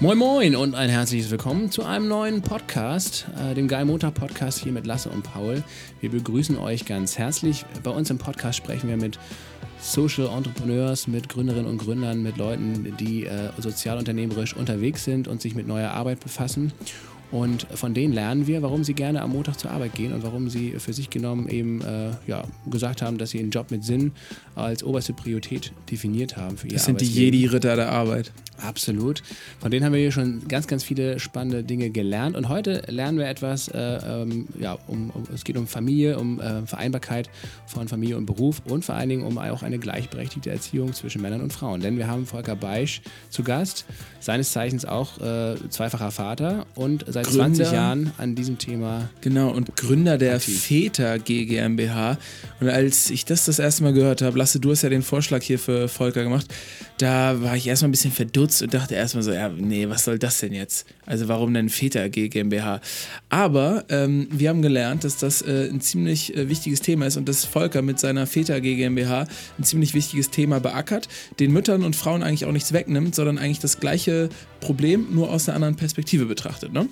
Moin Moin und ein herzliches Willkommen zu einem neuen Podcast, äh, dem Geil Motor Podcast hier mit Lasse und Paul. Wir begrüßen euch ganz herzlich. Bei uns im Podcast sprechen wir mit Social Entrepreneurs, mit Gründerinnen und Gründern, mit Leuten, die äh, sozialunternehmerisch unterwegs sind und sich mit neuer Arbeit befassen. Und von denen lernen wir, warum sie gerne am Montag zur Arbeit gehen und warum sie für sich genommen eben äh, ja, gesagt haben, dass sie einen Job mit Sinn als oberste Priorität definiert haben für ihr Das sind die Jedi-Ritter der Arbeit. Absolut. Von denen haben wir hier schon ganz, ganz viele spannende Dinge gelernt. Und heute lernen wir etwas, äh, ähm, ja, um, um, es geht um Familie, um äh, Vereinbarkeit von Familie und Beruf und vor allen Dingen um auch eine gleichberechtigte Erziehung zwischen Männern und Frauen. Denn wir haben Volker Beisch zu Gast, seines Zeichens auch äh, zweifacher Vater und seit Gründer, 20 Jahren an diesem Thema. Genau, und Gründer der aktiv. Väter GmbH. Und als ich das das erste Mal gehört habe, Lasse, du hast ja den Vorschlag hier für Volker gemacht, da war ich erstmal ein bisschen verdutzt und dachte erstmal so, ja, nee, was soll das denn jetzt? Also warum denn Väter GmbH? Aber ähm, wir haben gelernt, dass das äh, ein ziemlich äh, wichtiges Thema ist und dass Volker mit seiner Väter GmbH ein ziemlich wichtiges Thema beackert, den Müttern und Frauen eigentlich auch nichts wegnimmt, sondern eigentlich das gleiche Problem nur aus einer anderen Perspektive betrachtet, ne?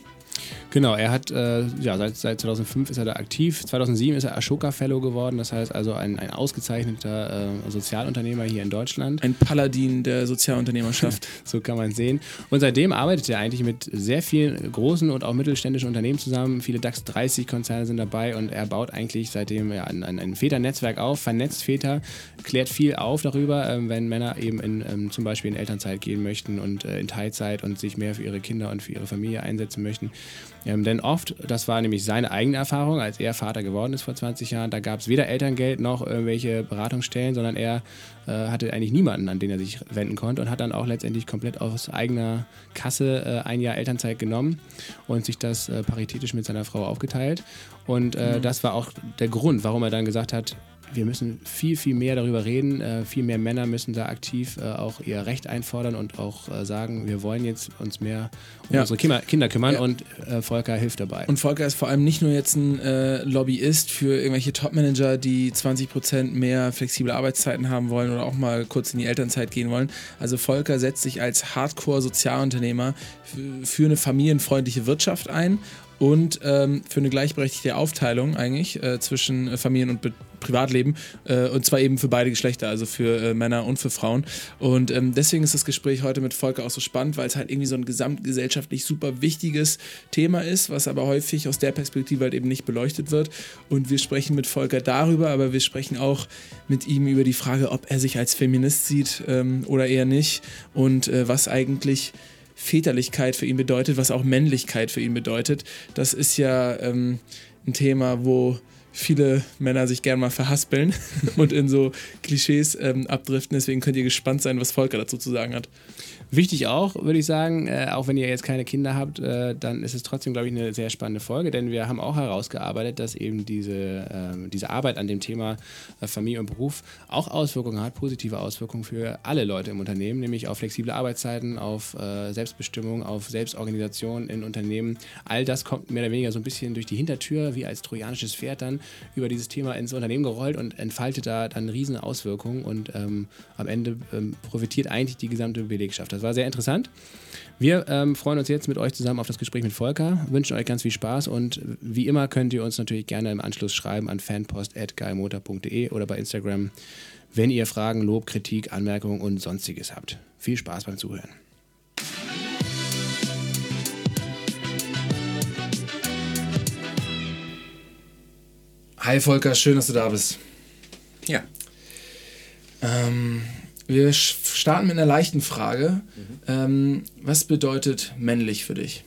Genau, er hat, äh, ja, seit, seit 2005 ist er da aktiv. 2007 ist er Ashoka Fellow geworden, das heißt also ein, ein ausgezeichneter äh, Sozialunternehmer hier in Deutschland. Ein Paladin der Sozialunternehmerschaft. so kann man sehen. Und seitdem arbeitet er eigentlich mit sehr vielen großen und auch mittelständischen Unternehmen zusammen. Viele DAX 30 Konzerne sind dabei und er baut eigentlich seitdem ja, ein, ein Väternetzwerk auf, vernetzt Väter, klärt viel auf darüber, äh, wenn Männer eben in, ähm, zum Beispiel in Elternzeit gehen möchten und äh, in Teilzeit und sich mehr für ihre Kinder und für ihre Familie einsetzen möchten. Ähm, denn oft, das war nämlich seine eigene Erfahrung, als er Vater geworden ist vor 20 Jahren, da gab es weder Elterngeld noch irgendwelche Beratungsstellen, sondern er äh, hatte eigentlich niemanden, an den er sich wenden konnte und hat dann auch letztendlich komplett aus eigener Kasse äh, ein Jahr Elternzeit genommen und sich das äh, paritätisch mit seiner Frau aufgeteilt. Und mhm. das war auch der Grund, warum er dann gesagt hat, wir müssen viel, viel mehr darüber reden. Äh, viel mehr Männer müssen da aktiv äh, auch ihr Recht einfordern und auch äh, sagen, wir wollen jetzt uns mehr um ja. unsere Kinder, Kinder kümmern ja. und äh, Volker hilft dabei. Und Volker ist vor allem nicht nur jetzt ein äh, Lobbyist für irgendwelche Topmanager, die 20 Prozent mehr flexible Arbeitszeiten haben wollen oder auch mal kurz in die Elternzeit gehen wollen. Also Volker setzt sich als Hardcore-Sozialunternehmer für eine familienfreundliche Wirtschaft ein und ähm, für eine gleichberechtigte Aufteilung eigentlich äh, zwischen äh, Familien- und Be Privatleben äh, und zwar eben für beide Geschlechter, also für äh, Männer und für Frauen. Und ähm, deswegen ist das Gespräch heute mit Volker auch so spannend, weil es halt irgendwie so ein gesamtgesellschaftlich super wichtiges Thema ist, was aber häufig aus der Perspektive halt eben nicht beleuchtet wird. Und wir sprechen mit Volker darüber, aber wir sprechen auch mit ihm über die Frage, ob er sich als Feminist sieht ähm, oder eher nicht und äh, was eigentlich Väterlichkeit für ihn bedeutet, was auch Männlichkeit für ihn bedeutet. Das ist ja ähm, ein Thema, wo viele Männer sich gerne mal verhaspeln und in so Klischees ähm, abdriften. Deswegen könnt ihr gespannt sein, was Volker dazu zu sagen hat. Wichtig auch, würde ich sagen, äh, auch wenn ihr jetzt keine Kinder habt, äh, dann ist es trotzdem, glaube ich, eine sehr spannende Folge, denn wir haben auch herausgearbeitet, dass eben diese, äh, diese Arbeit an dem Thema äh, Familie und Beruf auch Auswirkungen hat, positive Auswirkungen für alle Leute im Unternehmen, nämlich auf flexible Arbeitszeiten, auf äh, Selbstbestimmung, auf Selbstorganisation in Unternehmen. All das kommt mehr oder weniger so ein bisschen durch die Hintertür, wie als trojanisches Pferd dann über dieses Thema ins Unternehmen gerollt und entfaltet da dann riesen Auswirkungen und ähm, am Ende ähm, profitiert eigentlich die gesamte Belegschaft. Das war sehr interessant. Wir ähm, freuen uns jetzt mit euch zusammen auf das Gespräch mit Volker, wünschen euch ganz viel Spaß und wie immer könnt ihr uns natürlich gerne im Anschluss schreiben an fanpost.geilmotor.de oder bei Instagram, wenn ihr Fragen, Lob, Kritik, Anmerkungen und sonstiges habt. Viel Spaß beim Zuhören. Hi Volker, schön, dass du da bist. Ja. Ähm, wir starten mit einer leichten Frage. Mhm. Ähm, was bedeutet männlich für dich?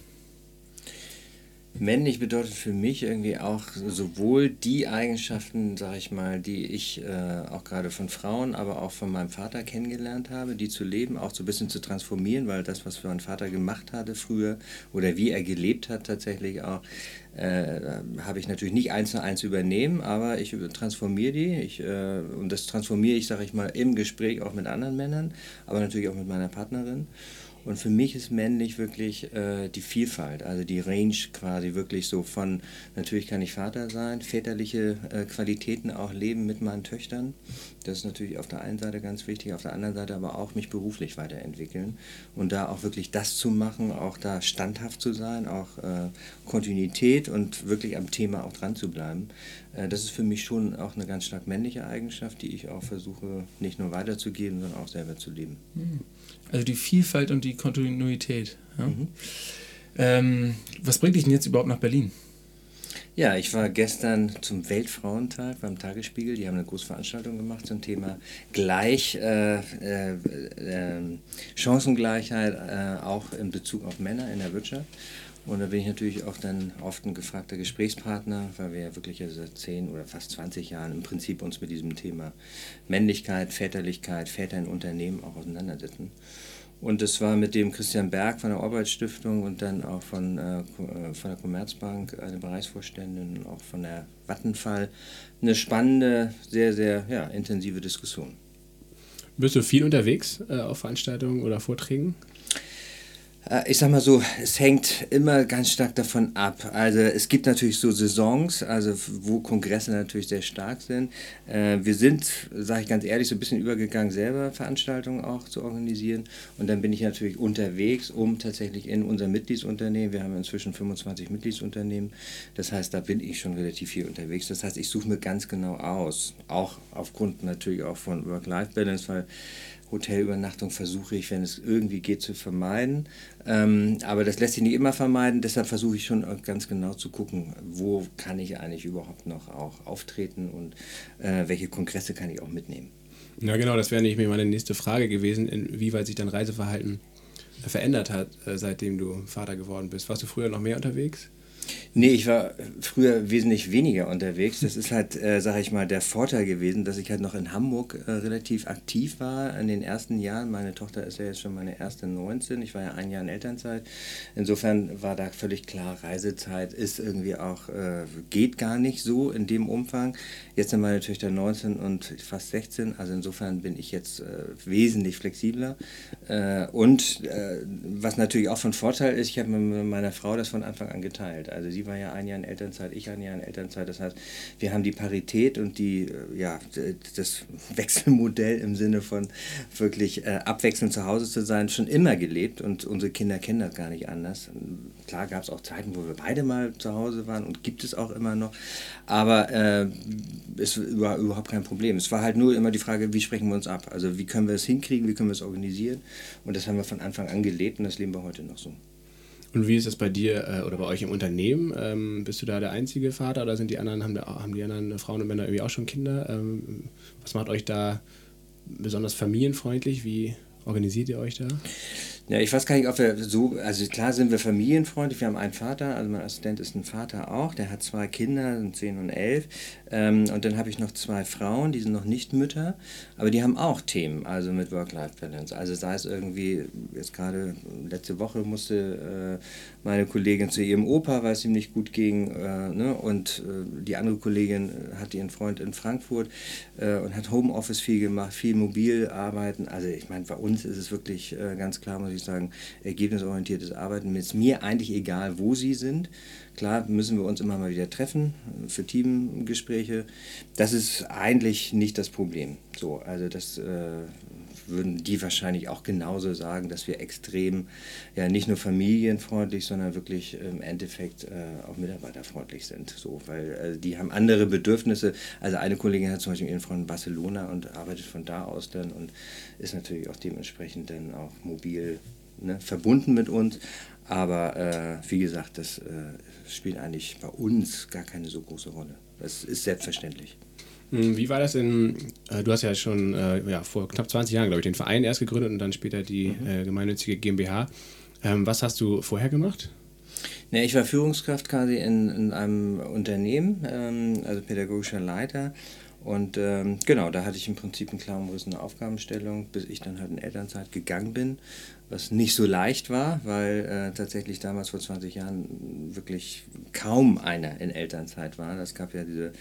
Männlich bedeutet für mich irgendwie auch sowohl die Eigenschaften, sag ich mal, die ich äh, auch gerade von Frauen, aber auch von meinem Vater kennengelernt habe, die zu leben, auch so ein bisschen zu transformieren, weil das, was mein Vater gemacht hatte früher oder wie er gelebt hat tatsächlich auch, äh, habe ich natürlich nicht eins zu eins übernehmen, aber ich transformiere die ich, äh, und das transformiere ich, sage ich mal, im Gespräch auch mit anderen Männern, aber natürlich auch mit meiner Partnerin. Und für mich ist männlich wirklich äh, die Vielfalt, also die Range quasi wirklich so von, natürlich kann ich Vater sein, väterliche äh, Qualitäten auch leben mit meinen Töchtern, Das ist natürlich auf der einen Seite ganz wichtig, auf der anderen Seite aber auch mich beruflich weiterentwickeln und da auch wirklich das zu machen, auch da standhaft zu sein, auch äh, Kontinuität und wirklich am Thema auch dran zu bleiben. Äh, das ist für mich schon auch eine ganz stark männliche Eigenschaft, die ich auch versuche nicht nur weiterzugeben, sondern auch selber zu leben. Hm. Also die Vielfalt und die Kontinuität. Ja? Mhm. Ähm, was bringt dich denn jetzt überhaupt nach Berlin? Ja, ich war gestern zum Weltfrauentag beim Tagesspiegel. Die haben eine große Veranstaltung gemacht zum Thema Gleich, äh, äh, äh, Chancengleichheit, auch in Bezug auf Männer in der Wirtschaft. Und da bin ich natürlich auch dann oft ein gefragter Gesprächspartner, weil wir ja wirklich seit 10 oder fast 20 Jahren im Prinzip uns mit diesem Thema Männlichkeit, Väterlichkeit, Väter in Unternehmen auch auseinandersetzen. Und das war mit dem Christian Berg von der Arbeitsstiftung und dann auch von, äh, äh, von der Commerzbank, eine Bereichsvorständin, auch von der Vattenfall, eine spannende, sehr, sehr ja, intensive Diskussion. Bist du viel unterwegs äh, auf Veranstaltungen oder Vorträgen? Äh, ich sag mal so, es hängt immer ganz stark davon ab. Also es gibt natürlich so Saisons, also wo Kongresse natürlich sehr stark sind. Äh, wir sind, sage ich ganz ehrlich, so ein bisschen übergegangen, selber Veranstaltungen auch zu organisieren. Und dann bin ich natürlich unterwegs, um tatsächlich in unser Mitgliedsunternehmen, wir haben inzwischen 25 Mitgliedsunternehmen, das heißt, da bin ich schon relativ viel unterwegs. Das heißt, ich suche mir ganz genau aus, auch aufgrund natürlich auch von Work-Life-Balance, weil Hotelübernachtung versuche ich, wenn es irgendwie geht, zu vermeiden. Ähm, aber das lässt sich nicht immer vermeiden. Deshalb versuche ich schon ganz genau zu gucken, wo kann ich eigentlich überhaupt noch auch auftreten und äh, welche Kongresse kann ich auch mitnehmen. Ja, genau, das wäre nämlich meine nächste Frage gewesen, inwieweit sich dein Reiseverhalten verändert hat, äh, seitdem du Vater geworden bist. Warst du früher noch mehr unterwegs? Nee, ich war früher wesentlich weniger unterwegs. Das ist halt, äh, sage ich mal, der Vorteil gewesen, dass ich halt noch in Hamburg äh, relativ aktiv war in den ersten Jahren. Meine Tochter ist ja jetzt schon meine erste 19. Ich war ja ein Jahr in Elternzeit. Insofern war da völlig klar, Reisezeit ist irgendwie auch, äh, geht gar nicht so in dem Umfang. Jetzt sind meine Töchter 19 und fast 16. Also insofern bin ich jetzt äh, wesentlich flexibler. Äh, und äh, was natürlich auch von Vorteil ist, ich habe mit meiner Frau das von Anfang an geteilt. Also sie war ja ein Jahr in Elternzeit, ich ein Jahr in Elternzeit. Das heißt, wir haben die Parität und die, äh, ja, das Wechselmodell im Sinne von wirklich äh, abwechselnd zu Hause zu sein, schon immer gelebt und unsere Kinder kennen das gar nicht anders. Klar gab es auch Zeiten, wo wir beide mal zu Hause waren und gibt es auch immer noch, aber äh, es war überhaupt kein Problem. Es war halt nur immer die Frage, wie sprechen wir uns ab? Also wie können wir es hinkriegen, wie können wir es organisieren? Und das haben wir von Anfang an gelebt und das leben wir heute noch so. Und wie ist das bei dir äh, oder bei euch im Unternehmen? Ähm, bist du da der einzige Vater oder sind die anderen, haben, haben die anderen Frauen und Männer irgendwie auch schon Kinder? Ähm, was macht euch da besonders familienfreundlich? Wie organisiert ihr euch da? Ja, ich weiß gar nicht, ob wir so, also klar sind wir familienfreundlich, wir haben einen Vater, also mein Assistent ist ein Vater auch, der hat zwei Kinder, 10 und 11. Ähm, und dann habe ich noch zwei Frauen, die sind noch nicht Mütter, aber die haben auch Themen, also mit Work-Life-Balance. Also sei es irgendwie, jetzt gerade letzte Woche musste äh, meine Kollegin zu ihrem Opa, weil es ihm nicht gut ging, äh, ne? und äh, die andere Kollegin hat ihren Freund in Frankfurt äh, und hat Homeoffice viel gemacht, viel mobil arbeiten. Also ich meine, bei uns ist es wirklich äh, ganz klar, muss ich sagen, ergebnisorientiertes Arbeiten. Mir ist mir eigentlich egal, wo sie sind. Klar müssen wir uns immer mal wieder treffen für Teamgespräche. Das ist eigentlich nicht das Problem. So, also das äh, würden die wahrscheinlich auch genauso sagen, dass wir extrem, ja nicht nur familienfreundlich, sondern wirklich im Endeffekt äh, auch mitarbeiterfreundlich sind. So, weil äh, die haben andere Bedürfnisse. Also eine Kollegin hat zum Beispiel ihren Freund in Barcelona und arbeitet von da aus dann und ist natürlich auch dementsprechend dann auch mobil ne, verbunden mit uns. Aber äh, wie gesagt, das äh, spielt eigentlich bei uns gar keine so große Rolle. Das ist selbstverständlich. Hm, wie war das in, äh, du hast ja schon äh, ja, vor knapp 20 Jahren, glaube ich, den Verein erst gegründet und dann später die mhm. Äh, gemeinnützige GmbH. Ähm, was hast du vorher gemacht? Ja, ich war Führungskraft quasi in, in einem Unternehmen, ähm, also pädagogischer Leiter und ähm, genau, da hatte ich im Prinzip einen klaren eine Aufgabenstellung, bis ich dann halt in Elternzeit gegangen bin, was nicht so leicht war, weil äh, tatsächlich damals vor 20 Jahren wirklich kaum einer in Elternzeit war. Das gab ja diese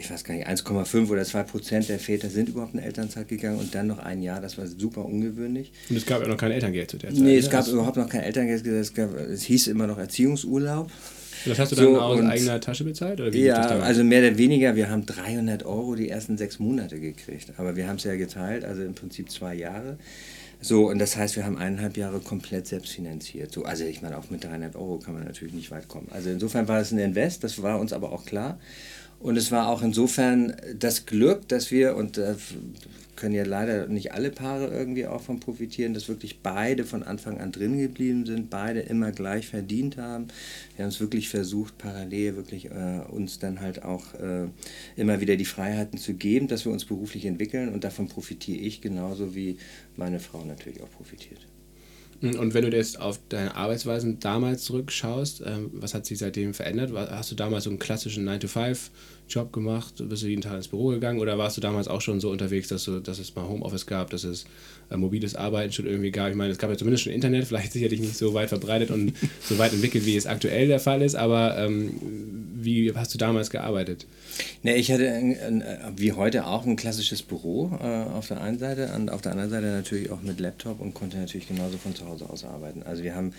ich weiß gar nicht, 1,5 oder 2 Prozent der Väter sind überhaupt in Elternzeit gegangen und dann noch ein Jahr, das war super ungewöhnlich. Und es gab ja noch kein Elterngeld zu der Zeit. Nee, es ne? gab also überhaupt noch kein Elterngeld, es, gab, es hieß immer noch Erziehungsurlaub. Das hast du dann so, aus eigener Tasche bezahlt? Oder wie ja, also mehr oder weniger. Wir haben 300 Euro die ersten sechs Monate gekriegt. Aber wir haben es ja geteilt, also im Prinzip zwei Jahre. So, und das heißt, wir haben eineinhalb Jahre komplett selbst finanziert. So, also ich meine, auch mit 300 Euro kann man natürlich nicht weit kommen. Also insofern war es ein Invest, das war uns aber auch klar. Und es war auch insofern das Glück, dass wir, und da können ja leider nicht alle Paare irgendwie auch von profitieren, dass wirklich beide von Anfang an drin geblieben sind, beide immer gleich verdient haben. Wir haben es wirklich versucht, parallel wirklich äh, uns dann halt auch äh, immer wieder die Freiheiten zu geben, dass wir uns beruflich entwickeln und davon profitiere ich genauso wie meine Frau natürlich auch profitiert. Und wenn du jetzt auf deine Arbeitsweisen damals zurückschaust, ähm, was hat sich seitdem verändert? Hast du damals so einen klassischen 9-to-5-Job gemacht? Bist du jeden Tag ins Büro gegangen? Oder warst du damals auch schon so unterwegs, dass, du, dass es mal Homeoffice gab, dass es äh, mobiles Arbeiten schon irgendwie gab? Ich meine, es gab ja zumindest schon Internet, vielleicht sicherlich nicht so weit verbreitet und so weit entwickelt, wie es aktuell der Fall ist, aber ähm, wie hast du damals gearbeitet? Ne, ich hatte ein, ein, wie heute auch ein klassisches Büro äh, auf der einen Seite und auf der anderen Seite natürlich auch mit Laptop und konnte natürlich genauso von zu Hause aus arbeiten. Also wir haben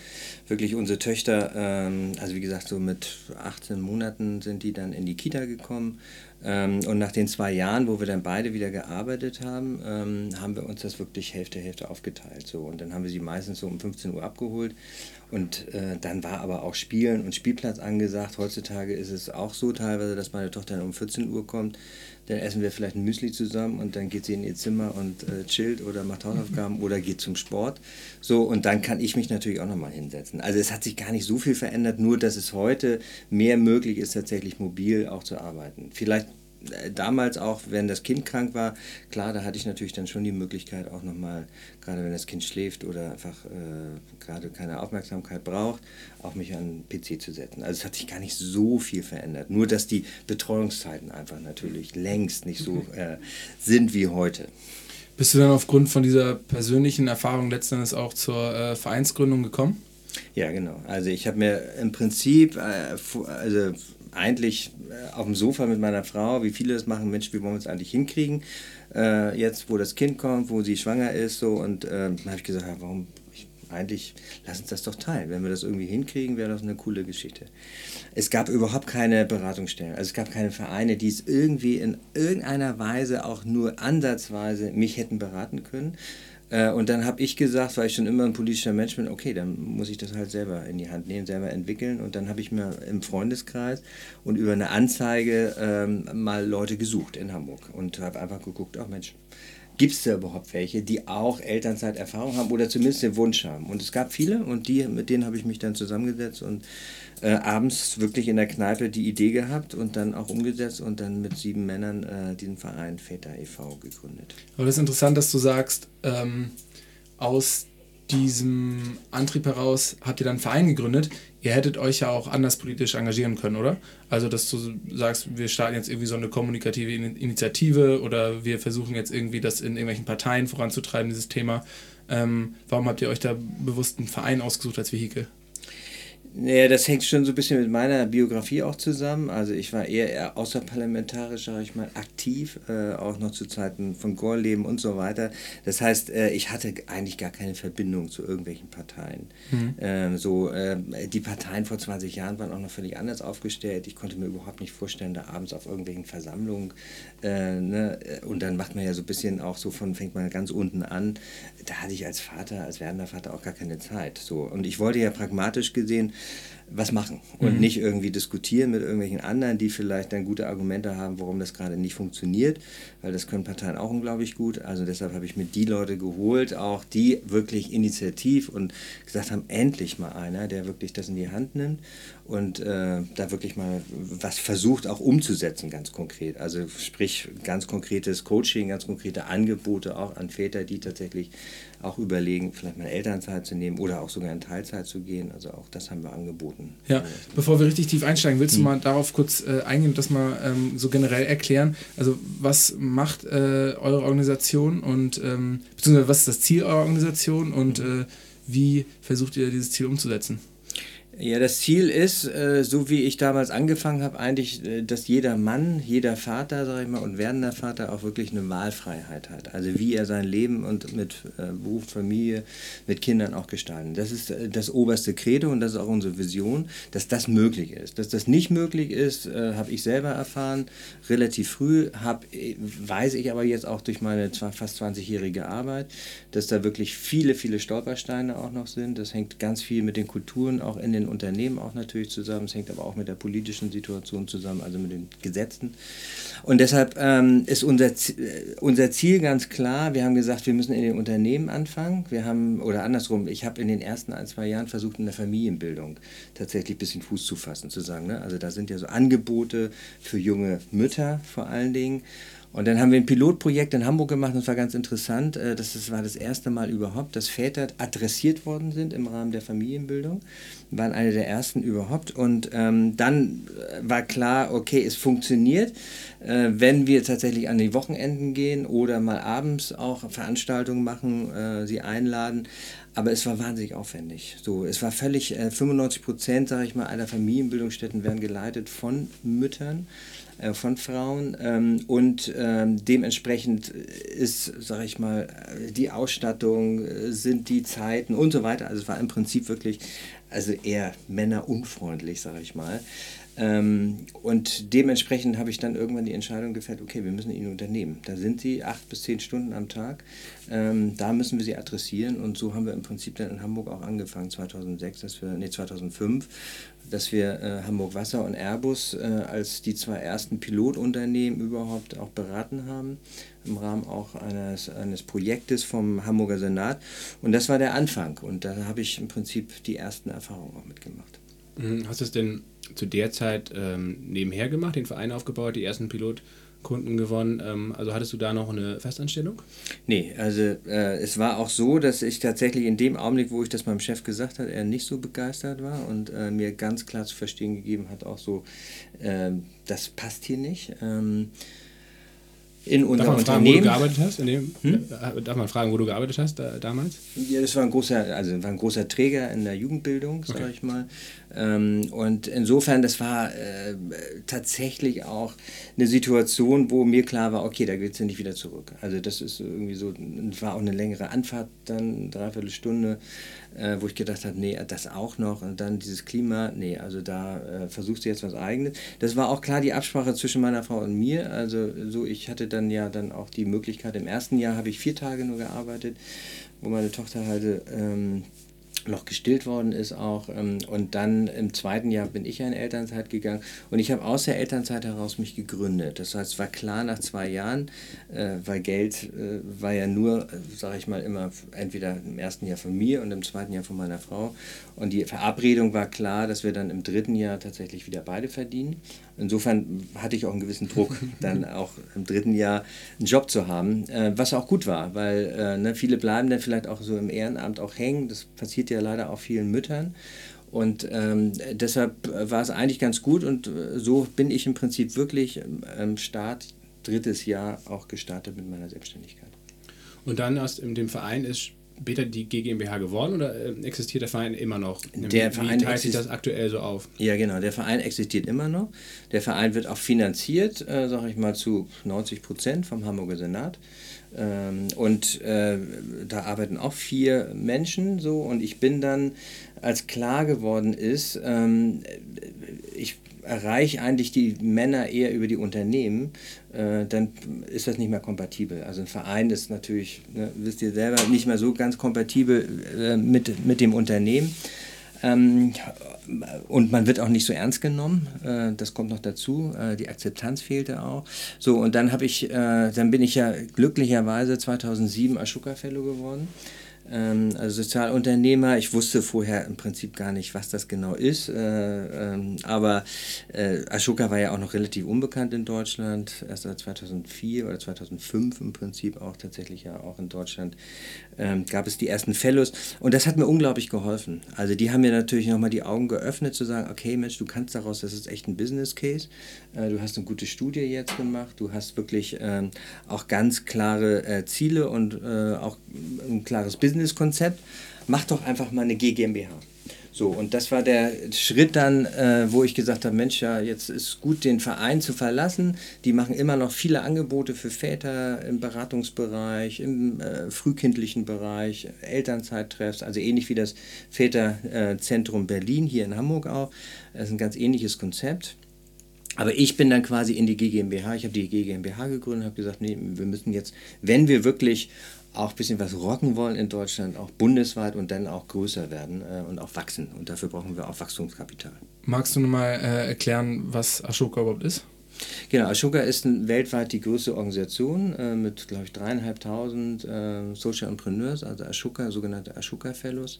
wirklich unsere Töchter, ähm, also wie gesagt, so mit 18 Monaten sind die dann in die Kita gekommen. Ähm, und nach den zwei Jahren, wo wir dann beide wieder gearbeitet haben, ähm, haben wir uns das wirklich Hälfte, Hälfte aufgeteilt. So. Und dann haben wir sie meistens so um 15 Uhr abgeholt und äh, dann war aber auch Spielen und Spielplatz angesagt. Heutzutage ist es auch so teilweise, dass meine Tochter dann um 14 Uhr kommt. Dann essen wir vielleicht ein Müsli zusammen und dann geht sie in ihr Zimmer und äh, chillt oder macht Hausaufgaben oder geht zum Sport. So, und dann kann ich mich natürlich auch nochmal hinsetzen. Also es hat sich gar nicht so viel verändert, nur dass es heute mehr möglich ist, tatsächlich mobil auch zu arbeiten. Vielleicht damals auch, wenn das Kind krank war, klar, da hatte ich natürlich dann schon die Möglichkeit auch nochmal, gerade wenn das Kind schläft oder einfach äh, gerade keine Aufmerksamkeit braucht, auch mich an den PC zu setzen. Also es hat sich gar nicht so viel verändert. Nur, dass die Betreuungszeiten einfach natürlich längst nicht so äh, sind wie heute. Bist du dann aufgrund von dieser persönlichen Erfahrung letztendlich auch zur äh, Vereinsgründung gekommen? Ja, genau. Also ich habe mir im Prinzip, äh, also eigentlich äh, auf dem Sofa mit meiner Frau, wie viele das machen, Mensch, wie wollen wir es eigentlich hinkriegen? Äh, jetzt, wo das Kind kommt, wo sie schwanger ist, so und äh, habe ich gesagt, ja, warum ich, eigentlich lass uns das doch teilen. Wenn wir das irgendwie hinkriegen, wäre das eine coole Geschichte. Es gab überhaupt keine Beratungsstellen, also es gab keine Vereine, die es irgendwie in irgendeiner Weise auch nur ansatzweise mich hätten beraten können. Äh, und dann habe ich gesagt, weil ich schon immer ein politischer Mensch bin, okay, dann muss ich das halt selber in die Hand nehmen, selber entwickeln. Und dann habe ich mir im Freundeskreis und über eine Anzeige ähm, mal Leute gesucht in Hamburg und habe einfach geguckt, ach Mensch, gibt es da überhaupt welche, die auch Elternzeiterfahrung haben oder zumindest den Wunsch haben. Und es gab viele und die, mit denen habe ich mich dann zusammengesetzt und äh, abends wirklich in der Kneipe die Idee gehabt und dann auch umgesetzt und dann mit sieben Männern äh, diesen Verein Väter e.V. gegründet. Aber das ist interessant, dass du sagst, ähm, aus diesem Antrieb heraus habt ihr dann einen Verein gegründet. Ihr hättet euch ja auch anders politisch engagieren können, oder? Also, dass du sagst, wir starten jetzt irgendwie so eine kommunikative Initiative oder wir versuchen jetzt irgendwie das in irgendwelchen Parteien voranzutreiben, dieses Thema. Ähm, warum habt ihr euch da bewusst einen Verein ausgesucht als Vehikel? Naja, das hängt schon so ein bisschen mit meiner Biografie auch zusammen. Also ich war eher, eher außerparlamentarisch, sage ich mal, aktiv, äh, auch noch zu Zeiten von Gorleben und so weiter. Das heißt, äh, ich hatte eigentlich gar keine Verbindung zu irgendwelchen Parteien. Mhm. Ähm, so, äh, die Parteien vor 20 Jahren waren auch noch völlig anders aufgestellt. Ich konnte mir überhaupt nicht vorstellen, da abends auf irgendwelchen Versammlungen, äh, ne? und dann macht man ja so ein bisschen auch so von, fängt man ganz unten an. Da hatte ich als Vater, als werdender Vater auch gar keine Zeit. So. Und ich wollte ja pragmatisch gesehen, was machen und mhm. nicht irgendwie diskutieren mit irgendwelchen anderen, die vielleicht dann gute Argumente haben, warum das gerade nicht funktioniert, weil das können Parteien auch unglaublich gut. Also deshalb habe ich mir die Leute geholt, auch die wirklich initiativ und gesagt haben, endlich mal einer, der wirklich das in die Hand nimmt und äh, da wirklich mal was versucht auch umzusetzen, ganz konkret. Also sprich ganz konkretes Coaching, ganz konkrete Angebote auch an Väter, die tatsächlich auch überlegen, vielleicht mal Elternzeit zu nehmen oder auch sogar in Teilzeit zu gehen. Also auch das haben wir angeboten. Ja, bevor wir richtig tief einsteigen, willst du hm. mal darauf kurz äh, eingehen und das mal ähm, so generell erklären? Also was macht äh, eure Organisation und ähm, beziehungsweise was ist das Ziel eurer Organisation und hm. äh, wie versucht ihr dieses Ziel umzusetzen? Ja, das Ziel ist, äh, so wie ich damals angefangen habe, eigentlich, äh, dass jeder Mann, jeder Vater, sage ich mal, und werdender Vater auch wirklich eine Wahlfreiheit hat. Also wie er sein Leben und mit äh, Beruf, Familie, mit Kindern auch gestalten. Das ist das oberste Credo und das ist auch unsere Vision, dass das möglich ist. Dass das nicht möglich ist, habe ich selber erfahren, relativ früh, hab, weiß ich aber jetzt auch durch meine fast 20-jährige Arbeit, dass da wirklich viele, viele Stolpersteine auch noch sind. Das hängt ganz viel mit den Kulturen auch in den Unternehmen auch natürlich zusammen. Es hängt aber auch mit der politischen Situation zusammen, also mit den Gesetzen. Und deshalb ähm, ist unser, Ziel, äh, unser Ziel ganz klar. Wir haben gesagt, wir müssen in den Unternehmen anfangen. Wir haben, oder andersrum, ich habe in den ersten ein, zwei Jahren versucht, in der Familienbildung tatsächlich ein bisschen Fuß zu fassen, zu sagen. Ne? Also da sind ja so Angebote für junge Mütter vor allen Dingen. Und dann haben wir ein Pilotprojekt in Hamburg gemacht, das war ganz interessant. Äh, das war das erste Mal überhaupt, dass Väter adressiert worden sind im Rahmen der Familienbildung. Wir waren eine der ersten überhaupt. Und ähm, dann äh, war klar, okay, es funktioniert, äh, wenn wir tatsächlich an die Wochenenden gehen oder mal abends auch Veranstaltungen machen, äh, sie einladen. Aber es war wahnsinnig aufwendig. So, es war völlig, äh, 95 Prozent, sage ich mal, aller Familienbildungsstätten werden geleitet von Müttern. Äh, von Frauen ähm, und ähm, dementsprechend ist, sage ich mal, die Ausstattung, äh, sind die Zeiten und so weiter. Also es war im Prinzip wirklich, also eher männerunfreundlich, sage ich mal. Ähm, und dementsprechend habe ich dann irgendwann die Entscheidung gefällt, okay, wir müssen ihn unternehmen. Da sind sie acht bis zehn Stunden am Tag. Ähm, da müssen wir sie adressieren und so haben wir im Prinzip dann in Hamburg auch angefangen, 2006, dass wir, nee, 2005, dass wir äh, Hamburg Wasser und Airbus äh, als die zwei ersten Pilotunternehmen überhaupt auch beraten haben, im Rahmen auch eines, eines Projektes vom Hamburger Senat. Und das war der Anfang und da habe ich im Prinzip die ersten Erfahrungen auch mitgemacht. Mhm. Hast du es denn zu der Zeit ähm, nebenher gemacht, den Verein aufgebaut, die ersten Pilotkunden gewonnen? Ähm, also hattest du da noch eine Festanstellung? Nee, also äh, es war auch so, dass ich tatsächlich in dem Augenblick, wo ich das meinem Chef gesagt habe, er nicht so begeistert war und äh, mir ganz klar zu verstehen gegeben hat, auch so, äh, das passt hier nicht. Ähm, in unserem darf man fragen, Unternehmen. Wo du gearbeitet hast? In dem, hm? Äh, darf man fragen, wo du gearbeitet hast da, damals? Ja, das war ein großer, also war ein großer Träger in der Jugendbildung, sage okay. ich mal. Ähm, und insofern, das war äh, tatsächlich auch eine Situation, wo mir klar war, okay, da geht es ja nicht wieder zurück. Also das ist irgendwie so, war auch eine längere Anfahrt, dann dreiviertel Stunde äh, wo ich gedacht habe, nee, das auch noch und dann dieses Klima, nee, also da äh, versuchst du jetzt was eigenes. Das war auch klar die Absprache zwischen meiner Frau und mir, also so, ich hatte dann ja dann auch die Möglichkeit, im ersten Jahr habe ich vier Tage nur gearbeitet, wo meine Tochter halt ähm, noch gestillt worden ist auch. Ähm, und dann im zweiten Jahr bin ich ja in Elternzeit gegangen und ich habe aus der Elternzeit heraus mich gegründet. Das heißt, es war klar nach zwei Jahren, äh, weil Geld äh, war ja nur, sage ich mal, immer entweder im ersten Jahr von mir und im zweiten Jahr von meiner Frau. Und die Verabredung war klar, dass wir dann im dritten Jahr tatsächlich wieder beide verdienen. Insofern hatte ich auch einen gewissen Druck, dann auch im dritten Jahr einen Job zu haben, äh, was auch gut war, weil ne, viele bleiben dann vielleicht auch so im Ehrenamt auch hängen. Das passiert ja leider auch vielen Müttern. Und ähm, deshalb war es eigentlich ganz gut und äh, so bin ich im Prinzip wirklich im Start, drittes Jahr auch gestartet mit meiner Selbstständigkeit. Und dann aus dem Verein ist später die GmbH geworden oder äh, existiert der Verein immer noch? Der Wie Verein teilt sich das aktuell so auf? Ja, genau. Der Verein existiert immer noch. Der Verein wird auch finanziert, äh, sage ich mal, zu 90 Prozent vom Hamburger Senat. Ähm, und äh, da arbeiten auch vier Menschen so und ich bin dann, als klar geworden ist, ähm, erreiche eigentlich die Männer eher über die Unternehmen, äh, dann ist das nicht mehr kompatibel. Also ein Verein ist natürlich, ne, wisst ihr selber, nicht mehr so ganz kompatibel äh, mit, mit dem Unternehmen. Ähm, und man wird auch nicht so ernst genommen. Äh, das kommt noch dazu. Äh, die Akzeptanz fehlte auch. So, und dann habe ich, äh, dann bin ich ja glücklicherweise 2007 Ashoka Fellow geworden. Ähm, also Sozialunternehmer. Ich wusste vorher im Prinzip gar nicht, was das genau ist. Äh, ähm, aber äh, Ashoka war ja auch noch relativ unbekannt in Deutschland. Erst seit 2004 oder 2005 im Prinzip auch tatsächlich ja auch in Deutschland ähm, gab es die ersten Fellows. Und das hat mir unglaublich geholfen. Also die haben mir natürlich nochmal die Augen geöffnet zu sagen, okay Mensch, du kannst daraus, das ist echt ein Business Case. Äh, du hast eine gute Studie jetzt gemacht. Du hast wirklich ähm, auch ganz klare äh, Ziele und äh, auch ein klares Business Businesskonzept, mach doch einfach mal eine GmbH. So, und das war der Schritt dann, äh, wo ich gesagt habe, Mensch, ja, jetzt ist gut, den Verein zu verlassen. Die machen immer noch viele Angebote für Väter im Beratungsbereich, im äh, frühkindlichen Bereich, Elternzeittreffs, also ähnlich wie das Väterzentrum Berlin hier in Hamburg auch. Das ist ein ganz ähnliches Konzept. Aber ich bin dann quasi in die GmbH, ich habe die GmbH gegründet, habe gesagt, nee, wir müssen jetzt, wenn wir wirklich auch ein bisschen was rocken wollen in Deutschland, auch bundesweit und dann auch größer werden äh, und auch wachsen. Und dafür brauchen wir auch Wachstumskapital. Magst du nochmal äh, erklären, was Ashoka überhaupt ist? Genau, Ashoka ist ein, weltweit die größte Organisation äh, mit, glaube ich, dreieinhalbtausend äh, Social Entrepreneurs, also Ashoka, sogenannte Ashoka Fellows.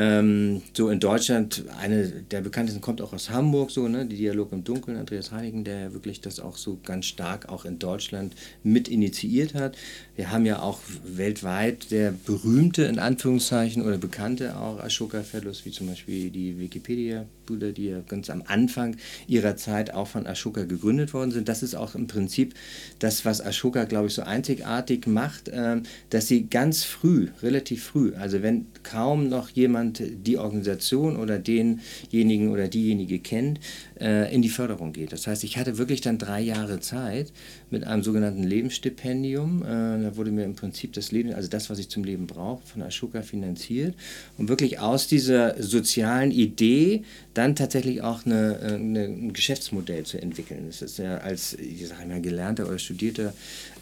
Ähm, so in Deutschland, eine der bekanntesten kommt auch aus Hamburg, so, ne, die Dialog im Dunkeln, Andreas Heinigen, der wirklich das auch so ganz stark auch in Deutschland mit initiiert hat. Wir haben ja auch weltweit sehr berühmte, in Anführungszeichen, oder bekannte auch Ashoka Fellows, wie zum Beispiel die Wikipedia-Brüder, die ja ganz am Anfang ihrer Zeit auch von Ashoka gegründet worden sind. Das ist auch im Prinzip das, was Ashoka, glaube ich, so einzigartig macht, äh, dass sie ganz früh, relativ früh, also wenn kaum noch jemand jemand die Organisation oder denjenigen oder diejenige kennt, äh, in die Förderung geht. Das heißt, ich hatte wirklich dann drei Jahre Zeit mit einem sogenannten Lebensstipendium. Äh, da wurde mir im Prinzip das Leben, also das, was ich zum Leben brauche, von Ashoka finanziert. Und wirklich aus dieser sozialen Idee dann tatsächlich auch eine, äh, eine, ein Geschäftsmodell zu entwickeln. Das ist ja als, ich sage mal, gelernter oder studierter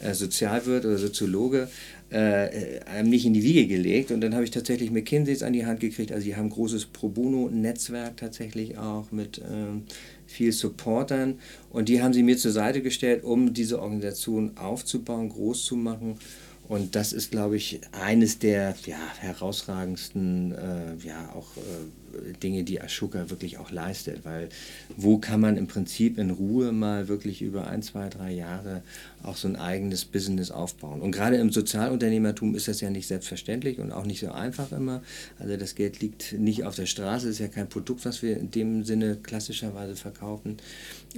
äh, Sozialwirt oder Soziologe äh, einem nicht in die Wiege gelegt. Und dann habe ich tatsächlich McKinseys an die Hand gekriegt. Also die haben ein großes Pro Bono-Netzwerk tatsächlich auch mit ähm, viel Supportern. Und die haben sie mir zur Seite gestellt, um diese Organisation aufzubauen, groß zu machen. Und das ist, glaube ich, eines der ja, herausragendsten, äh, ja, auch äh, Dinge, die Ashoka wirklich auch leistet. Weil wo kann man im Prinzip in Ruhe mal wirklich über ein, zwei, drei Jahre auch so ein eigenes Business aufbauen. Und gerade im Sozialunternehmertum ist das ja nicht selbstverständlich und auch nicht so einfach immer. Also das Geld liegt nicht auf der Straße, ist ja kein Produkt, was wir in dem Sinne klassischerweise verkaufen.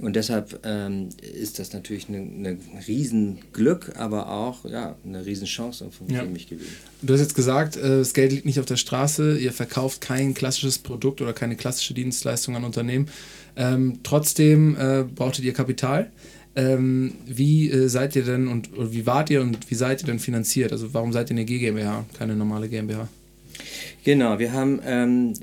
Und deshalb ähm, ist das natürlich ein ne, Riesenglück, aber auch ja, eine Riesenchance für ja. mich gewesen. Du hast jetzt gesagt, äh, das Geld liegt nicht auf der Straße, ihr verkauft kein klassisches Produkt oder keine klassische Dienstleistung an Unternehmen. Ähm, trotzdem äh, brauchtet ihr Kapital. Ähm, wie äh, seid ihr denn und wie wart ihr und wie seid ihr denn finanziert? Also warum seid ihr eine GmbH, keine normale GmbH? Genau, wir haben, ähm,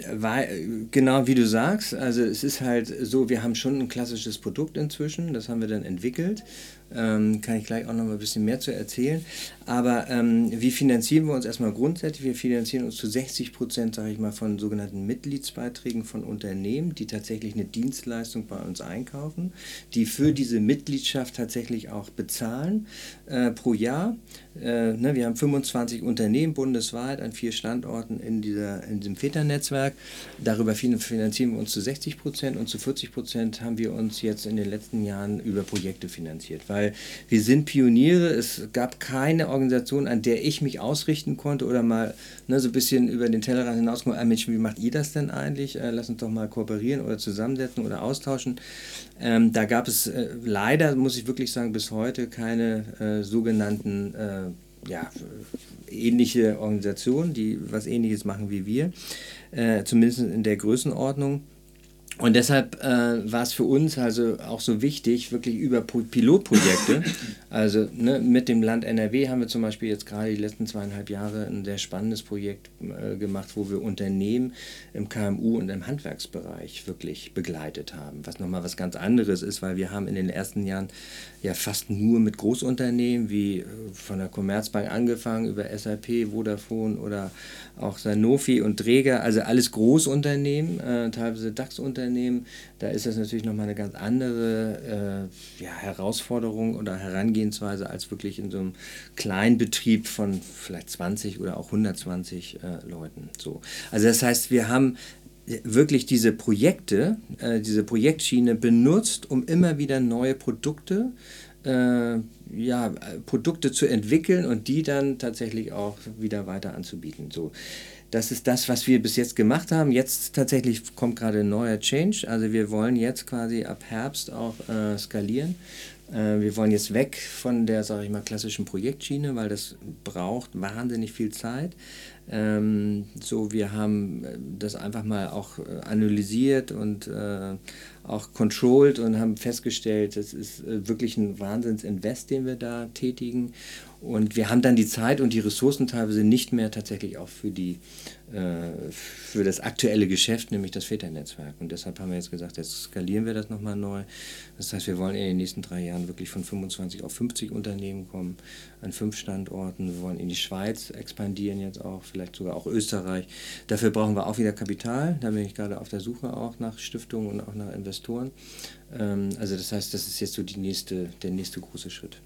genau wie du sagst, also es ist halt so, wir haben schon ein klassisches Produkt inzwischen, das haben wir dann entwickelt ähm, kann ich gleich auch noch mal ein bisschen mehr zu erzählen. Aber ähm, wie finanzieren wir uns erstmal grundsätzlich? Wir finanzieren uns zu 60 Prozent, sage ich mal, von sogenannten Mitgliedsbeiträgen von Unternehmen, die tatsächlich eine Dienstleistung bei uns einkaufen, die für diese Mitgliedschaft tatsächlich auch bezahlen äh, pro Jahr. Äh, ne, wir haben 25 Unternehmen bundesweit an vier Standorten in, dieser, in diesem FETA-Netzwerk. Darüber finanzieren wir uns zu 60 Prozent und zu 40 Prozent haben wir uns jetzt in den letzten Jahren über Projekte finanziert. Weil wir sind Pioniere. Es gab keine Organisation, an der ich mich ausrichten konnte oder mal ne, so ein bisschen über den Tellerrand hinauskommen. Ah, Mensch, wie macht ihr das denn eigentlich? Äh, lass uns doch mal kooperieren oder zusammensetzen oder austauschen. Ähm, da gab es äh, leider, muss ich wirklich sagen, bis heute keine äh, sogenannten äh, ja, ähnliche Organisationen, die was ähnliches machen wie wir, äh, zumindest in der Größenordnung. Und deshalb äh, war es für uns also auch so wichtig, wirklich über Pilotprojekte, also ne, mit dem Land NRW haben wir zum Beispiel jetzt gerade die letzten zweieinhalb Jahre ein sehr spannendes Projekt äh, gemacht, wo wir Unternehmen im KMU und im Handwerksbereich wirklich begleitet haben, was nochmal was ganz anderes ist, weil wir haben in den ersten Jahren ja fast nur mit Großunternehmen wie äh, von der Commerzbank angefangen über SAP, Vodafone oder auch Sanofi und Träger, also alles Großunternehmen, äh, teilweise DAX-Unternehmen. Da ist das natürlich nochmal eine ganz andere äh, ja, Herausforderung oder Herangehensweise als wirklich in so einem kleinen Betrieb von vielleicht 20 oder auch 120 äh, Leuten. So. Also das heißt, wir haben wirklich diese Projekte, äh, diese Projektschiene benutzt, um immer wieder neue Produkte äh, ja, Produkte zu entwickeln und die dann tatsächlich auch wieder weiter anzubieten. So, das ist das, was wir bis jetzt gemacht haben. Jetzt tatsächlich kommt gerade ein neuer Change. Also wir wollen jetzt quasi ab Herbst auch äh, skalieren. Äh, wir wollen jetzt weg von der, sage ich mal, klassischen Projektschiene, weil das braucht wahnsinnig viel Zeit. Ähm, so, wir haben äh, das einfach mal auch äh, analysiert und äh, auch controlled und haben festgestellt, das ist äh, wirklich ein Wahnsinnsinvest, den wir da tätigen. Und wir haben dann die Zeit und die Ressourcen teilweise nicht mehr tatsächlich auch für, die, äh, für das aktuelle Geschäft, nämlich das Väternetzwerk. Und deshalb haben wir jetzt gesagt, jetzt skalieren wir das nochmal neu. Das heißt, wir wollen in den nächsten drei Jahren wirklich von 25 auf 50 Unternehmen kommen, an fünf Standorten. Wir wollen in die Schweiz expandieren jetzt auch, vielleicht sogar auch Österreich. Dafür brauchen wir auch wieder Kapital. Da bin ich gerade auf der Suche auch nach Stiftungen und auch nach Investoren. Ähm, also das heißt, das ist jetzt so die nächste, der nächste große Schritt.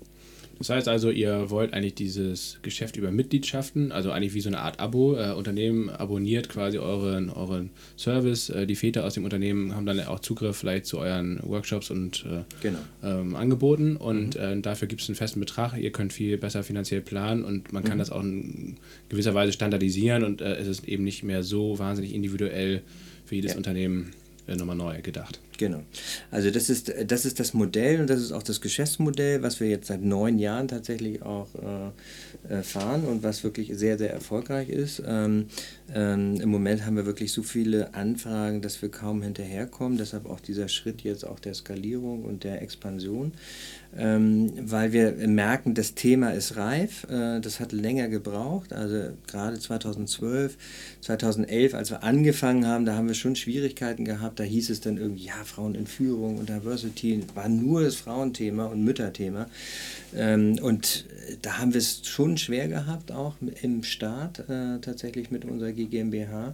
Das heißt also, ihr wollt eigentlich dieses Geschäft über Mitgliedschaften, also eigentlich wie so eine Art Abo. Äh, Unternehmen abonniert quasi euren, euren Service. Äh, die Väter aus dem Unternehmen haben dann auch Zugriff vielleicht zu euren Workshops und äh, genau. ähm, Angeboten. Und mhm. Äh, dafür gibt es einen festen Betrag. Ihr könnt viel besser finanziell planen und man kann mhm. das auch in gewisser Weise standardisieren und äh, es ist eben nicht mehr so wahnsinnig individuell für jedes ja. Unternehmen nochmal neu gedacht. Genau. Also das ist, das ist das Modell und das ist auch das Geschäftsmodell, was wir jetzt seit neun Jahren tatsächlich auch äh, äh, fahren und was wirklich sehr, sehr erfolgreich ist. Ähm, ähm, Im Moment haben wir wirklich so viele Anfragen, dass wir kaum hinterherkommen. Deshalb auch dieser Schritt jetzt auch der Skalierung und der Expansion ähm, weil wir merken, das Thema ist reif. Äh, das hat länger gebraucht. Also gerade 2012, 2011, als wir angefangen haben, da haben wir schon Schwierigkeiten gehabt. Da hieß es dann irgendwie, ja, Frauen in Führung und Diversity war nur das Frauenthema und Mütterthema. Ähm, und da haben wir es schon schwer gehabt, auch im Start äh, tatsächlich mit unserer GmbH.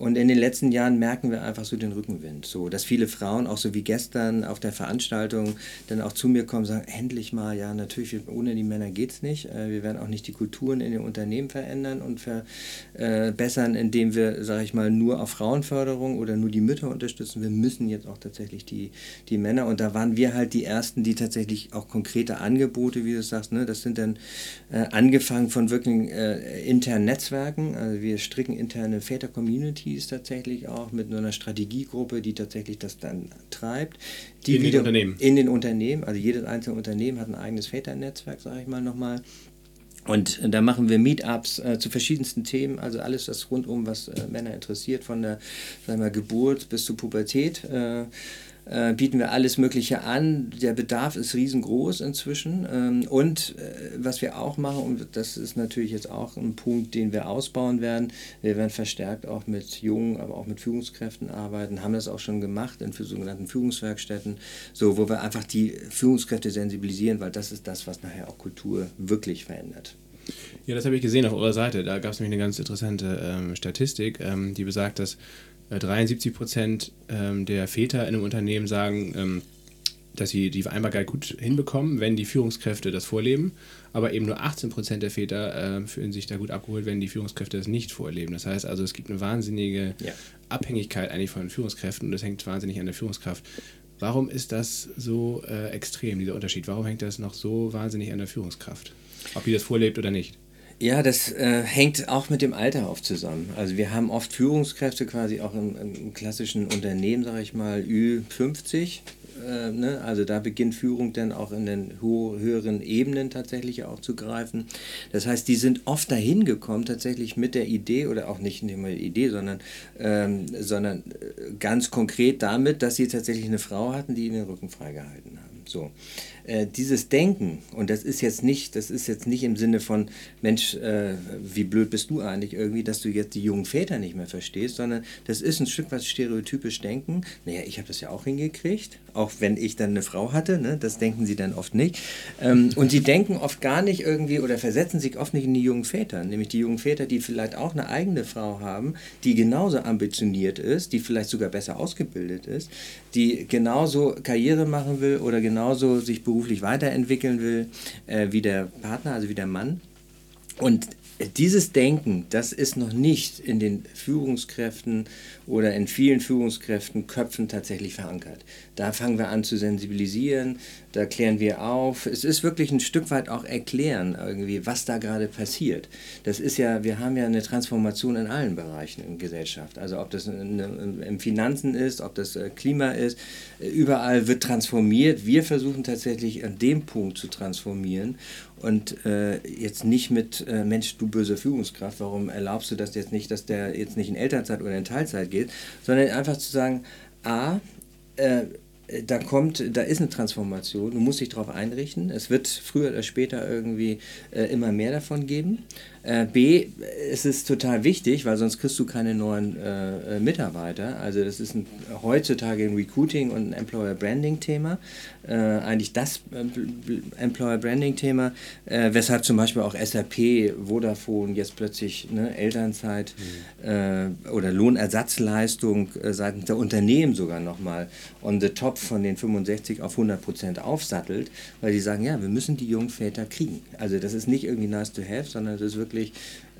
Und in den letzten Jahren merken wir einfach so den Rückenwind. So, dass viele Frauen, auch so wie gestern auf der Veranstaltung, dann auch zu mir kommen und sagen, endlich mal, ja, natürlich, ohne die Männer geht es nicht. Äh, wir werden auch nicht die Kulturen in den Unternehmen verändern und verbessern, indem wir, sage ich mal, nur auf Frauenförderung oder nur die Mütter unterstützen. Wir müssen jetzt auch tatsächlich die, die Männer. Und da waren wir halt die Ersten, die tatsächlich auch konkrete Angebote, wie du sagst, ne, das sind dann äh, angefangen von wirklich äh, internen Netzwerken. Also wir stricken interne Väter-Community Communities tatsächlich auch mit einer Strategiegruppe, die tatsächlich das dann treibt. Die in den Unternehmen. In den Unternehmen. Also jedes einzelne Unternehmen hat ein eigenes Väternetzwerk, sage ich mal nochmal. Und da machen wir Meetups äh, zu verschiedensten Themen, also alles das rundum, was äh, Männer interessiert, von der sagen wir, Geburt bis zur Pubertät. Äh, äh, bieten wir alles Mögliche an. Der Bedarf ist riesengroß inzwischen. Ähm, und äh, was wir auch machen, und das ist natürlich jetzt auch ein Punkt, den wir ausbauen werden, wir werden verstärkt auch mit Jungen, aber auch mit Führungskräften arbeiten, haben das auch schon gemacht in sogenannten Führungswerkstätten, so, wo wir einfach die Führungskräfte sensibilisieren, weil das ist das, was nachher auch Kultur wirklich verändert. Ja, das habe ich gesehen auf eurer Seite. Da gab es nämlich eine ganz interessante ähm, Statistik, ähm, die besagt, dass 73 äh, Prozent ähm, der Väter in einem Unternehmen sagen, ähm, dass sie die Vereinbarkeit gut hinbekommen, wenn die Führungskräfte das vorleben. Aber eben nur 18 Prozent der Väter äh, fühlen sich da gut abgeholt, wenn die Führungskräfte das nicht vorleben. Das heißt also, es gibt eine wahnsinnige ja. Abhängigkeit eigentlich von Führungskräften und das hängt wahnsinnig an der Führungskraft. Warum ist das so äh, extrem, dieser Unterschied? Warum hängt das noch so wahnsinnig an der Führungskraft? Ob die das vorlebt oder nicht? Ja, das äh, hängt auch mit dem Alter oft zusammen. Also wir haben oft Führungskräfte quasi auch im, im klassischen Unternehmen, sage ich mal, Ü50. Äh, ne? Also da beginnt Führung dann auch in den höheren Ebenen tatsächlich auch zu greifen. Das heißt, die sind oft dahin gekommen tatsächlich mit der Idee oder auch nicht nur mit der Idee, sondern, ähm, sondern äh, ganz konkret damit, dass sie tatsächlich eine Frau hatten, die ihnen den Rücken freigehalten haben. So. Äh, dieses Denken, und das ist jetzt nicht, das ist jetzt nicht im Sinne von, Mensch, äh, wie blöd bist du eigentlich irgendwie, dass du jetzt die jungen Väter nicht mehr verstehst, sondern das ist ein Stück weit stereotypisch Denken. Naja, ich habe das ja auch hingekriegt, auch wenn ich dann eine Frau hatte, ne? das denken sie dann oft nicht. Ähm, und sie denken oft gar nicht irgendwie oder versetzen sich oft nicht in die jungen Väter, nämlich die jungen Väter, die vielleicht auch eine eigene Frau haben, die genauso ambitioniert ist, die vielleicht sogar besser ausgebildet ist, die genauso Karriere machen will oder genauso sich berufen beruflich weiterentwickeln will, äh, wie der Partner, also wie der Mann. Und dieses Denken, das ist noch nicht in den Führungskräften oder in vielen Führungskräften Köpfen tatsächlich verankert. Da fangen wir an zu sensibilisieren, da klären wir auf. Es ist wirklich ein Stück weit auch erklären, irgendwie, was da gerade passiert. Das ist ja, wir haben ja eine Transformation in allen Bereichen in Gesellschaft. Also ob das im Finanzen ist, ob das äh, Klima ist, überall wird transformiert. Wir versuchen tatsächlich an dem Punkt zu transformieren und äh, jetzt nicht mit äh, Mensch, du böse Führungskraft, warum erlaubst du das jetzt nicht, dass der jetzt nicht in Elternzeit oder in Teilzeit geht, sondern einfach zu sagen, a, äh, da kommt, da ist eine Transformation, du musst dich darauf einrichten. Es wird früher oder später irgendwie äh, immer mehr davon geben. Äh, B, es ist total wichtig, weil sonst kriegst du keine neuen äh, äh Mitarbeiter. Also das ist ein, heutzutage ein Recruiting und ein Employer Branding Thema. Äh, eigentlich das äh, Employer Branding Thema, weshalb zum Beispiel auch SAP, Vodafone jetzt plötzlich ne, Elternzeit mhm. oder Lohnersatzleistung seitens der Unternehmen sogar nochmal on the top von den 65 auf 100 Prozent aufsattelt, weil die sagen, ja, wir müssen die jungen Väter kriegen. Also das ist nicht irgendwie nice to have, sondern das ist wirklich wirklich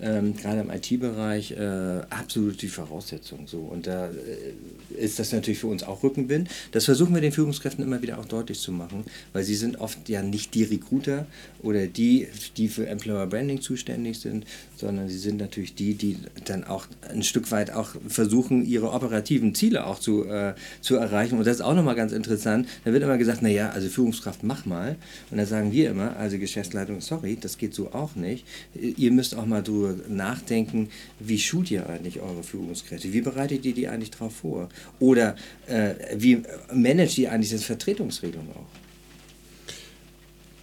ähm, gerade im IT-Bereich äh, absolut die Voraussetzung. So. Und da äh, ist das natürlich für uns auch Rückenwind. Das versuchen wir den Führungskräften immer wieder auch deutlich zu machen, weil sie sind oft ja nicht die Recruiter oder die, die für Employer Branding zuständig sind, sondern sie sind natürlich die, die dann auch ein Stück weit auch versuchen, ihre operativen Ziele auch zu, äh, zu erreichen. Und das ist auch nochmal ganz interessant. Da wird immer gesagt, naja, also Führungskraft, mach mal. Und da sagen wir immer, also Geschäftsleitung, sorry, das geht so auch nicht. Ihr müsst auch mal drüber nachdenken, wie schult ihr eigentlich eure Führungskräfte? Wie bereitet ihr die eigentlich darauf vor? Oder äh, wie managt ihr eigentlich das Vertretungsregelung auch?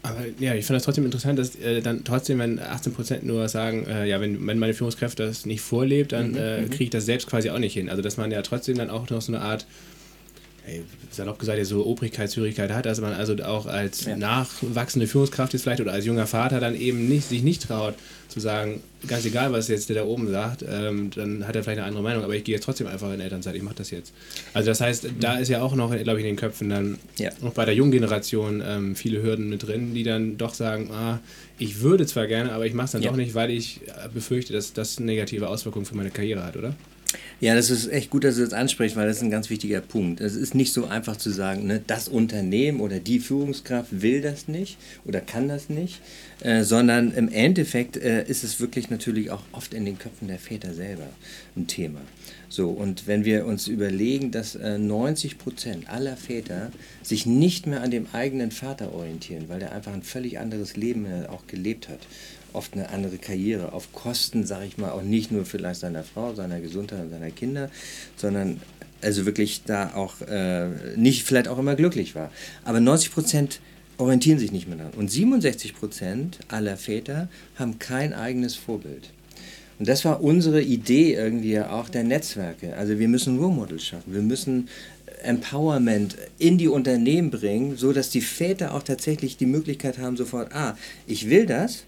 Aber ja, ich finde das trotzdem interessant, dass äh, dann trotzdem, wenn 18% nur sagen, äh, ja, wenn, wenn meine Führungskräfte das nicht vorlebt, dann mhm, äh, mhm. kriege ich das selbst quasi auch nicht hin. Also dass man ja trotzdem dann auch noch so eine Art ey, salopp gesagt, so Obrigkeitshörigkeit hat, dass man also auch als ja. nachwachsende Führungskraft ist vielleicht oder als junger Vater dann eben nicht, sich nicht traut zu sagen, ganz egal, was jetzt der da oben sagt, ähm, dann hat er vielleicht eine andere Meinung, aber ich gehe jetzt trotzdem einfach in Elternzeit, ich mache das jetzt. Also das heißt, da ist ja auch noch, glaube ich, in den Köpfen dann, ja. auch bei der jungen Generation, ähm, viele Hürden mit drin, die dann doch sagen, ah, ich würde zwar gerne, aber ich mache es dann ja. doch nicht, weil ich befürchte, dass das negative Auswirkungen für meine Karriere hat, oder? Ja, das ist echt gut, dass du das ansprichst, weil das ist ein ganz wichtiger Punkt. Es ist nicht so einfach zu sagen, ne, das Unternehmen oder die Führungskraft will das nicht oder kann das nicht, äh, sondern im Endeffekt äh, ist es wirklich natürlich auch oft in den Köpfen der Väter selber ein Thema. So, und wenn wir uns überlegen, dass äh, 90 Prozent aller Väter sich nicht mehr an dem eigenen Vater orientieren, weil der einfach ein völlig anderes Leben äh, auch gelebt hat, oft eine andere Karriere, auf Kosten, sage ich mal, auch nicht nur vielleicht seiner Frau, seiner Gesundheit und seiner Kinder, sondern also wirklich da auch äh, nicht vielleicht auch immer glücklich war. Aber 90 Prozent orientieren sich nicht mehr daran. Und 67 Prozent aller Väter haben kein eigenes Vorbild. Und das war unsere Idee irgendwie auch der Netzwerke. Also wir müssen Role Models schaffen. Wir müssen Empowerment in die Unternehmen bringen, so dass die Väter auch tatsächlich die Möglichkeit haben, sofort, ah, ich will das,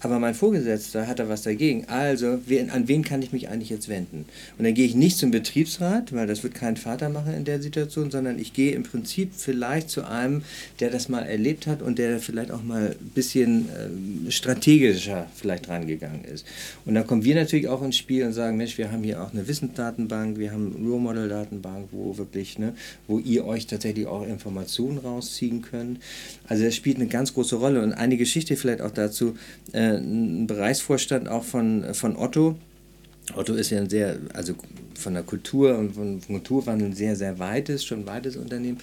aber mein Vorgesetzter hat da was dagegen. Also, wen, an wen kann ich mich eigentlich jetzt wenden? Und dann gehe ich nicht zum Betriebsrat, weil das wird kein Vater machen in der Situation, sondern ich gehe im Prinzip vielleicht zu einem, der das mal erlebt hat und der vielleicht auch mal ein bisschen äh, strategischer vielleicht rangegangen ist. Und dann kommen wir natürlich auch ins Spiel und sagen, Mensch, wir haben hier auch eine Wissensdatenbank, wir haben eine Role Model Datenbank, wo wirklich, ne, wo ihr euch tatsächlich auch Informationen rausziehen könnt. Also das spielt eine ganz große Rolle. Und eine Geschichte vielleicht auch dazu, äh, ein Bereichsvorstand auch von, von Otto. Otto ist ja ein sehr, also von der Kultur und von, Kulturwandel ein sehr, sehr weites, schon weites Unternehmen.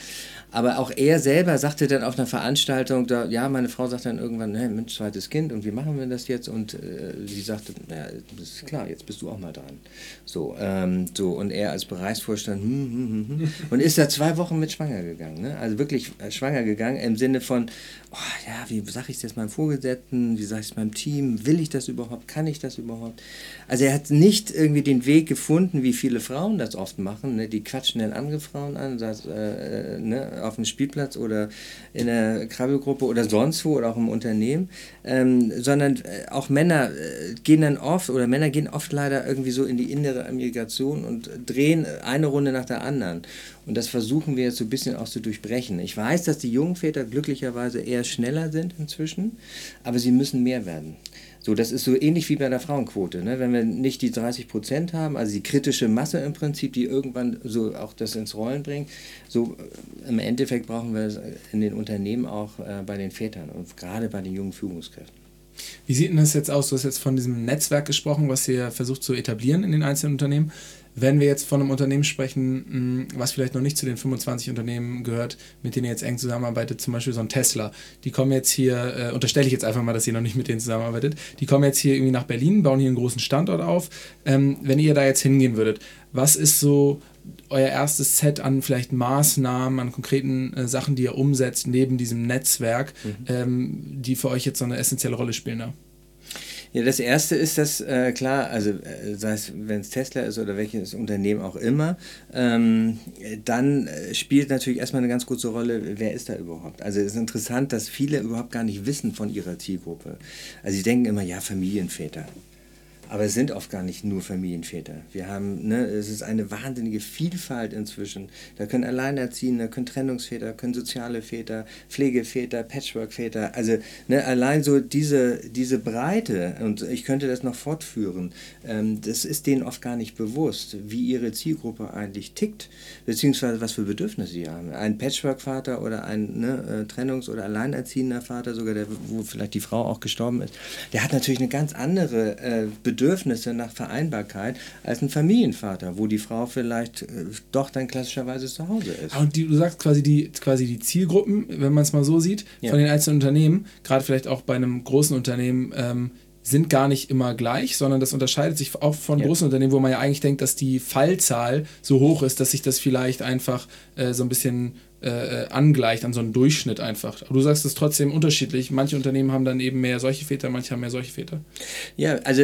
Aber auch er selber sagte dann auf einer Veranstaltung, da, ja, meine Frau sagt dann irgendwann, hey, Mensch, zweites Kind und wie machen wir das jetzt? Und äh, sie sagte, naja, das ist klar, jetzt bist du auch mal dran. So, ähm, so und er als Bereichsvorstand, hm, hm, hm, hm, und ist da zwei Wochen mit schwanger gegangen. Ne? Also wirklich äh, schwanger gegangen im Sinne von, oh, ja, wie sage ich es jetzt meinem Vorgesetzten, wie sage ich es meinem Team, will ich das überhaupt, kann ich das überhaupt? Also er hat nicht irgendwie den Weg gefunden, wie viele Frauen das oft machen, ne? die quatschen dann andere Frauen an, das, äh, ne? auf dem Spielplatz oder in der Krabbelgruppe oder sonst wo oder auch im Unternehmen, ähm, sondern äh, auch Männer äh, gehen dann oft oder Männer gehen oft leider irgendwie so in die innere Migration und drehen eine Runde nach der anderen. Und das versuchen wir jetzt so ein bisschen auch zu durchbrechen. Ich weiß, dass die jungen Väter glücklicherweise eher schneller sind inzwischen, aber sie müssen mehr werden. So, das ist so ähnlich wie bei der Frauenquote. Ne? Wenn wir nicht die 30 Prozent haben, also die kritische Masse im Prinzip, die irgendwann so auch das ins Rollen bringt, so äh, im Endeffekt brauchen wir es in den Unternehmen auch äh, bei den Vätern und gerade bei den jungen Führungskräften. Wie sieht denn das jetzt aus? Du hast jetzt von diesem Netzwerk gesprochen, was ihr versucht zu etablieren in den einzelnen Unternehmen. Wenn wir jetzt von einem Unternehmen sprechen, was vielleicht noch nicht zu den 25 Unternehmen gehört, mit denen ihr jetzt eng zusammenarbeitet, zum Beispiel so ein Tesla, die kommen jetzt hier, äh, unterstelle ich jetzt einfach mal, dass ihr noch nicht mit denen zusammenarbeitet, die kommen jetzt hier irgendwie nach Berlin, bauen hier einen großen Standort auf. Ähm, wenn ihr da jetzt hingehen würdet, was ist so euer erstes Set an vielleicht Maßnahmen, an konkreten äh, Sachen, die ihr umsetzt, neben diesem Netzwerk, mhm. ähm, die für euch jetzt so eine essentielle Rolle spielen? Da? Ja, das erste ist das, äh, klar, also äh, sei es, wenn es Tesla ist oder welches Unternehmen auch immer, ähm, dann äh, spielt natürlich erstmal eine ganz große Rolle, wer ist da überhaupt. Also es ist interessant, dass viele überhaupt gar nicht wissen von ihrer Zielgruppe. Also sie denken immer, ja, Familienväter. Aber es sind oft gar nicht nur Familienväter. Wir haben, ne, es ist eine wahnsinnige Vielfalt inzwischen. Da können Alleinerziehende, können Trennungsväter, können soziale Väter, Pflegeväter, Patchworkväter. Also ne, allein so diese, diese Breite, und ich könnte das noch fortführen, ähm, das ist denen oft gar nicht bewusst, wie ihre Zielgruppe eigentlich tickt, beziehungsweise was für Bedürfnisse sie haben. Ein Patchwork-Vater oder ein ne, äh, Trennungs- oder Alleinerziehender Vater, sogar der, wo vielleicht die Frau auch gestorben ist, der hat natürlich eine ganz andere äh, Bedürfnisse Bedürfnisse nach Vereinbarkeit als ein Familienvater, wo die Frau vielleicht äh, doch dann klassischerweise zu Hause ist. Und die, du sagst quasi die, quasi die Zielgruppen, wenn man es mal so sieht, ja. von den einzelnen Unternehmen, gerade vielleicht auch bei einem großen Unternehmen, ähm, sind gar nicht immer gleich, sondern das unterscheidet sich auch von ja. großen Unternehmen, wo man ja eigentlich denkt, dass die Fallzahl so hoch ist, dass sich das vielleicht einfach äh, so ein bisschen äh, äh, angleicht an so einen Durchschnitt einfach. Aber du sagst es trotzdem unterschiedlich. Manche Unternehmen haben dann eben mehr solche Väter, manche haben mehr solche Väter. Ja, also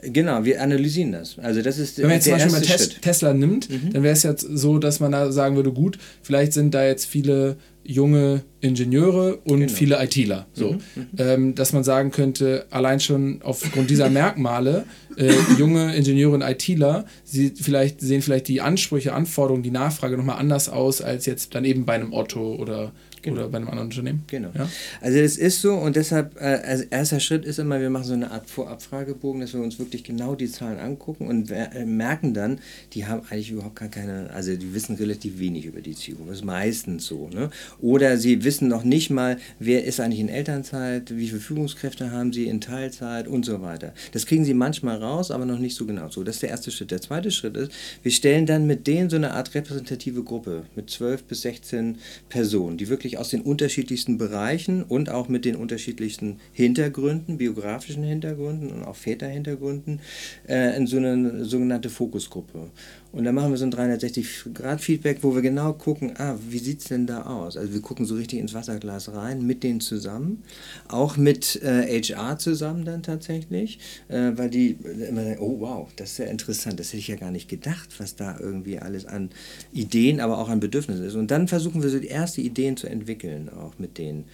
genau, wir analysieren das. Also das ist Wenn man jetzt zum Beispiel mal Tes Tesla nimmt, mhm. dann wäre es jetzt so, dass man da sagen würde, gut, vielleicht sind da jetzt viele junge Ingenieure und genau. viele ITler. So. Mhm. Ähm, dass man sagen könnte, allein schon aufgrund dieser Merkmale, äh, junge Ingenieure und ITler, sie vielleicht sehen vielleicht die Ansprüche, Anforderungen, die Nachfrage nochmal anders aus als jetzt dann eben bei einem Otto oder Genau. Oder bei einem anderen Unternehmen. Genau. Ja? Also das ist so und deshalb, äh, als erster Schritt ist immer, wir machen so eine Art Vorabfragebogen, dass wir uns wirklich genau die Zahlen angucken und äh, merken dann, die haben eigentlich überhaupt gar keine, also die wissen relativ wenig über die Zielgruppe. Das ist meistens so. Ne? Oder sie wissen noch nicht mal, wer ist eigentlich in Elternzeit, wie viele Führungskräfte haben sie in Teilzeit und so weiter. Das kriegen sie manchmal raus, aber noch nicht so genau. So, das ist der erste Schritt. Der zweite Schritt ist, wir stellen dann mit denen so eine Art repräsentative Gruppe mit 12 bis 16 Personen, die wirklich wirklich aus den unterschiedlichsten Bereichen und auch mit den unterschiedlichsten Hintergründen, biografischen Hintergründen und auch Väterhintergründen, äh, in so eine sogenannte Fokusgruppe. Und dann machen wir so ein 360-Grad-Feedback, wo wir genau gucken, ah, wie sieht es denn da aus? Also wir gucken so richtig ins Wasserglas rein, mit denen zusammen, auch mit äh, HR zusammen dann tatsächlich, äh, weil die immer sagen, oh wow, das ist ja interessant, das hätte ich ja gar nicht gedacht, was da irgendwie alles an Ideen, aber auch an Bedürfnissen ist. Und dann versuchen wir so die ersten Ideen zu entwickeln, auch mit denen.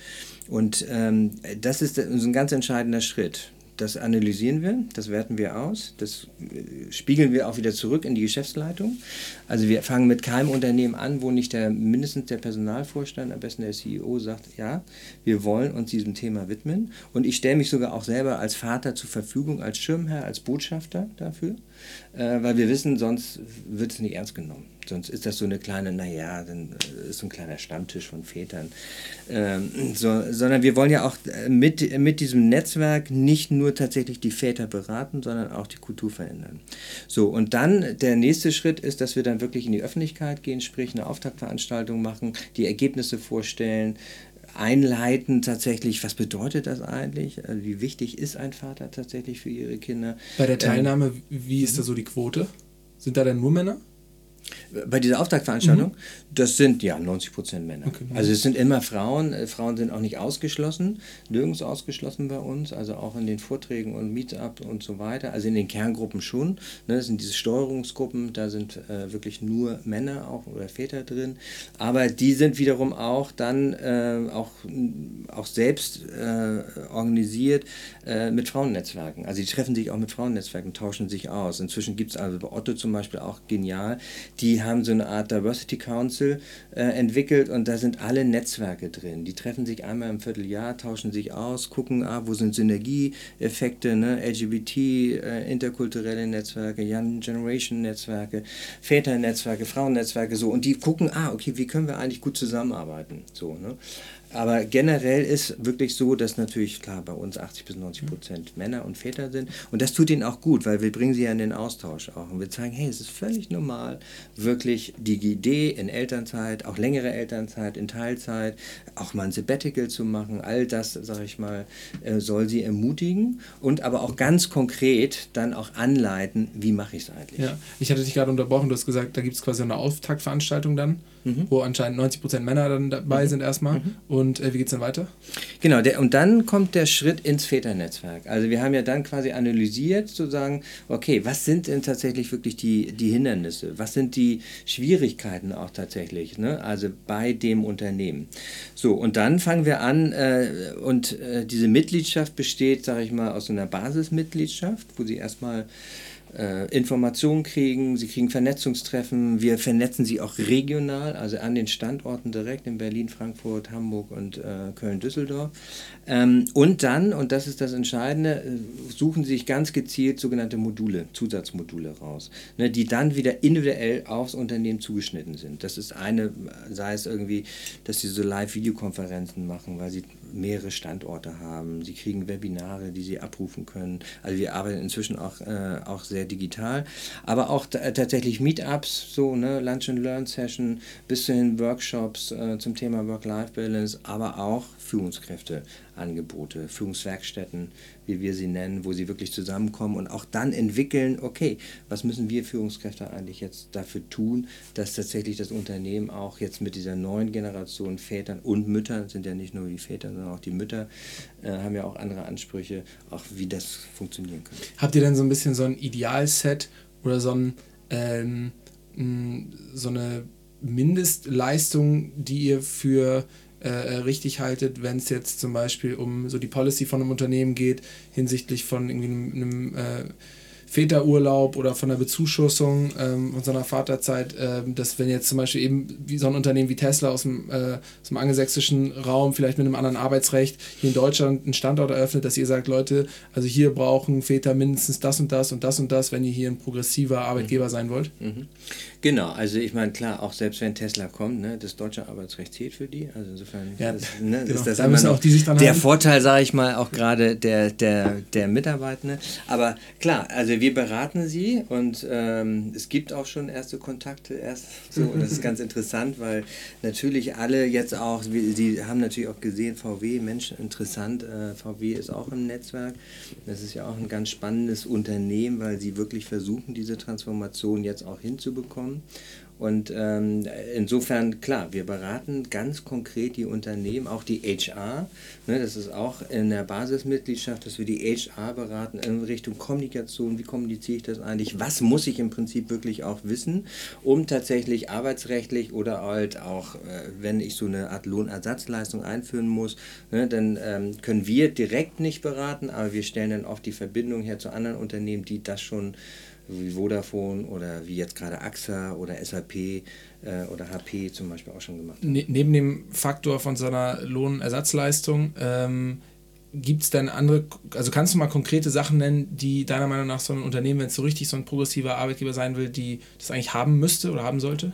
Und ähm, das ist ein ganz entscheidender Schritt. Das analysieren wir, das werten wir aus, das äh, spiegeln wir auch wieder zurück in die Geschäftsleitung. Also wir fangen mit keinem Unternehmen an, wo nicht der mindestens der Personalvorstand, am besten der CEO sagt, ja, wir wollen uns diesem Thema widmen. Und ich stelle mich sogar auch selber als Vater zur Verfügung, als Schirmherr, als Botschafter dafür, äh, weil wir wissen, sonst wird es nicht ernst genommen. Sonst ist das so eine kleine, naja, dann äh, ist so ein kleiner Stammtisch von Vätern. Ähm, so, sondern wir wollen ja auch äh, mit, mit diesem Netzwerk nicht nur tatsächlich die Väter beraten, sondern auch die Kultur verändern. So, und dann der nächste Schritt ist, dass wir dann wirklich in die Öffentlichkeit gehen, sprich eine Auftaktveranstaltung machen, die Ergebnisse vorstellen, einleiten tatsächlich, was bedeutet das eigentlich? Also wie wichtig ist ein Vater tatsächlich für ihre Kinder? Bei der ähm, Teilnahme, wie ist da so die Quote? Sind da denn nur Männer? Bei dieser Auftaktveranstaltung, mhm. das sind ja 90 Prozent Männer. Okay. Also es sind immer Frauen. Äh, Frauen sind auch nicht ausgeschlossen, nirgends ausgeschlossen bei uns, also auch in den Vorträgen und Meetup und so weiter. Also in den Kerngruppen schon. Ne, das sind diese Steuerungsgruppen, da sind äh, wirklich nur Männer auch oder Väter drin. Aber die sind wiederum auch dann äh, auch, auch selbst äh, organisiert äh, mit Frauennetzwerken. Also die treffen sich auch mit Frauennetzwerken, tauschen sich aus. Inzwischen gibt es also bei Otto zum Beispiel auch genial die haben so eine Art Diversity Council äh, entwickelt und da sind alle Netzwerke drin. Die treffen sich einmal im Vierteljahr, tauschen sich aus, gucken, ah, wo sind Synergieeffekte, ne? LGBT, äh, interkulturelle Netzwerke, Young Generation Netzwerke, Väternetzwerke, Frauennetzwerke, so. Und die gucken, ah, okay, wie können wir eigentlich gut zusammenarbeiten, so, ne? Aber generell ist wirklich so, dass natürlich, klar, bei uns 80 bis 90 Prozent Männer und Väter sind. Und das tut ihnen auch gut, weil wir bringen sie ja in den Austausch auch. Und wir zeigen, hey, es ist völlig normal, wirklich die Idee in Elternzeit, auch längere Elternzeit, in Teilzeit, auch mal ein Sabbatical zu machen. All das, sage ich mal, äh, soll sie ermutigen und aber auch ganz konkret dann auch anleiten, wie mache ich es eigentlich. Ja, ich hatte dich gerade unterbrochen, du hast gesagt, da gibt es quasi eine Auftaktveranstaltung dann mhm. wo anscheinend 90 Prozent Männer dann dabei mhm. sind erstmal. Mhm. Und äh, wie geht es dann weiter? Genau, der, und dann kommt der Schritt ins Väternetzwerk. Also wir haben ja dann quasi analysiert, zu sagen, okay, was sind denn tatsächlich wirklich die, die Hindernisse? Was sind die Schwierigkeiten auch tatsächlich, ne? also bei dem Unternehmen? So, und dann fangen wir an äh, und äh, diese Mitgliedschaft besteht, sage ich mal, aus einer Basismitgliedschaft, wo sie erstmal äh, Informationen kriegen, sie kriegen Vernetzungstreffen, wir vernetzen sie auch regional, also an den Standorten direkt in Berlin, Frankfurt, Hamburg und äh, Köln-Düsseldorf. Ähm, und dann, und das ist das Entscheidende, äh, suchen sie sich ganz gezielt sogenannte Module, Zusatzmodule raus, ne, die dann wieder individuell aufs Unternehmen zugeschnitten sind. Das ist eine, sei es irgendwie, dass sie so Live-Videokonferenzen machen, weil sie mehrere Standorte haben. Sie kriegen Webinare, die sie abrufen können. Also wir arbeiten inzwischen auch, äh, auch sehr digital, aber auch tatsächlich Meetups, so ne, Lunch and Learn Session, bis hin Workshops äh, zum Thema Work-Life-Balance, aber auch Führungskräfteangebote, Führungswerkstätten, wie wir sie nennen, wo sie wirklich zusammenkommen und auch dann entwickeln, okay, was müssen wir Führungskräfte eigentlich jetzt dafür tun, dass tatsächlich das Unternehmen auch jetzt mit dieser neuen Generation Vätern und Müttern, sind ja nicht nur die Väter, sondern auch die Mütter, äh, haben ja auch andere Ansprüche, auch wie das funktionieren kann. Habt ihr denn so ein bisschen so ein Idealset oder so, ein, ähm, so eine Mindestleistung, die ihr für äh, äh, richtig haltet, wenn es jetzt zum Beispiel um so die Policy von einem Unternehmen geht, hinsichtlich von irgendwie einem, einem äh, Väterurlaub oder von der Bezuschussung ähm, von so einer Vaterzeit, äh, dass wenn jetzt zum Beispiel eben wie so ein Unternehmen wie Tesla aus dem, äh, aus dem angelsächsischen Raum, vielleicht mit einem anderen Arbeitsrecht, hier in Deutschland einen Standort eröffnet, dass ihr sagt, Leute, also hier brauchen Väter mindestens das und das und das und das, wenn ihr hier ein progressiver Arbeitgeber mhm. sein wollt? Mhm. Genau, also ich meine, klar, auch selbst wenn Tesla kommt, ne, das deutsche Arbeitsrecht zählt für die. Also insofern ja, ist, ne, genau. ist das da immer noch der haben. Vorteil, sage ich mal, auch gerade der, der, der Mitarbeitende. Aber klar, also wir beraten sie und ähm, es gibt auch schon erste Kontakte erst so und das ist ganz interessant, weil natürlich alle jetzt auch, sie haben natürlich auch gesehen, VW, Mensch, interessant, äh, VW ist auch im Netzwerk. Das ist ja auch ein ganz spannendes Unternehmen, weil sie wirklich versuchen, diese Transformation jetzt auch hinzubekommen haben. Und ähm, insofern, klar, wir beraten ganz konkret die Unternehmen, auch die HR. Ne, das ist auch in der Basismitgliedschaft, dass wir die HR beraten in Richtung Kommunikation. Wie kommuniziere ich das eigentlich? Was muss ich im Prinzip wirklich auch wissen, um tatsächlich arbeitsrechtlich oder halt auch, äh, wenn ich so eine Art Lohnersatzleistung einführen muss, ne, dann ähm, können wir direkt nicht beraten, aber wir stellen dann oft die Verbindung her zu anderen Unternehmen, die das schon wie Vodafone oder wie jetzt gerade AXA oder SAP äh, oder HP zum Beispiel auch schon gemacht haben. Ne neben dem Faktor von so einer Lohnersatzleistung ähm, gibt es denn andere, also kannst du mal konkrete Sachen nennen, die deiner Meinung nach so ein Unternehmen, wenn es so richtig so ein progressiver Arbeitgeber sein will, die das eigentlich haben müsste oder haben sollte?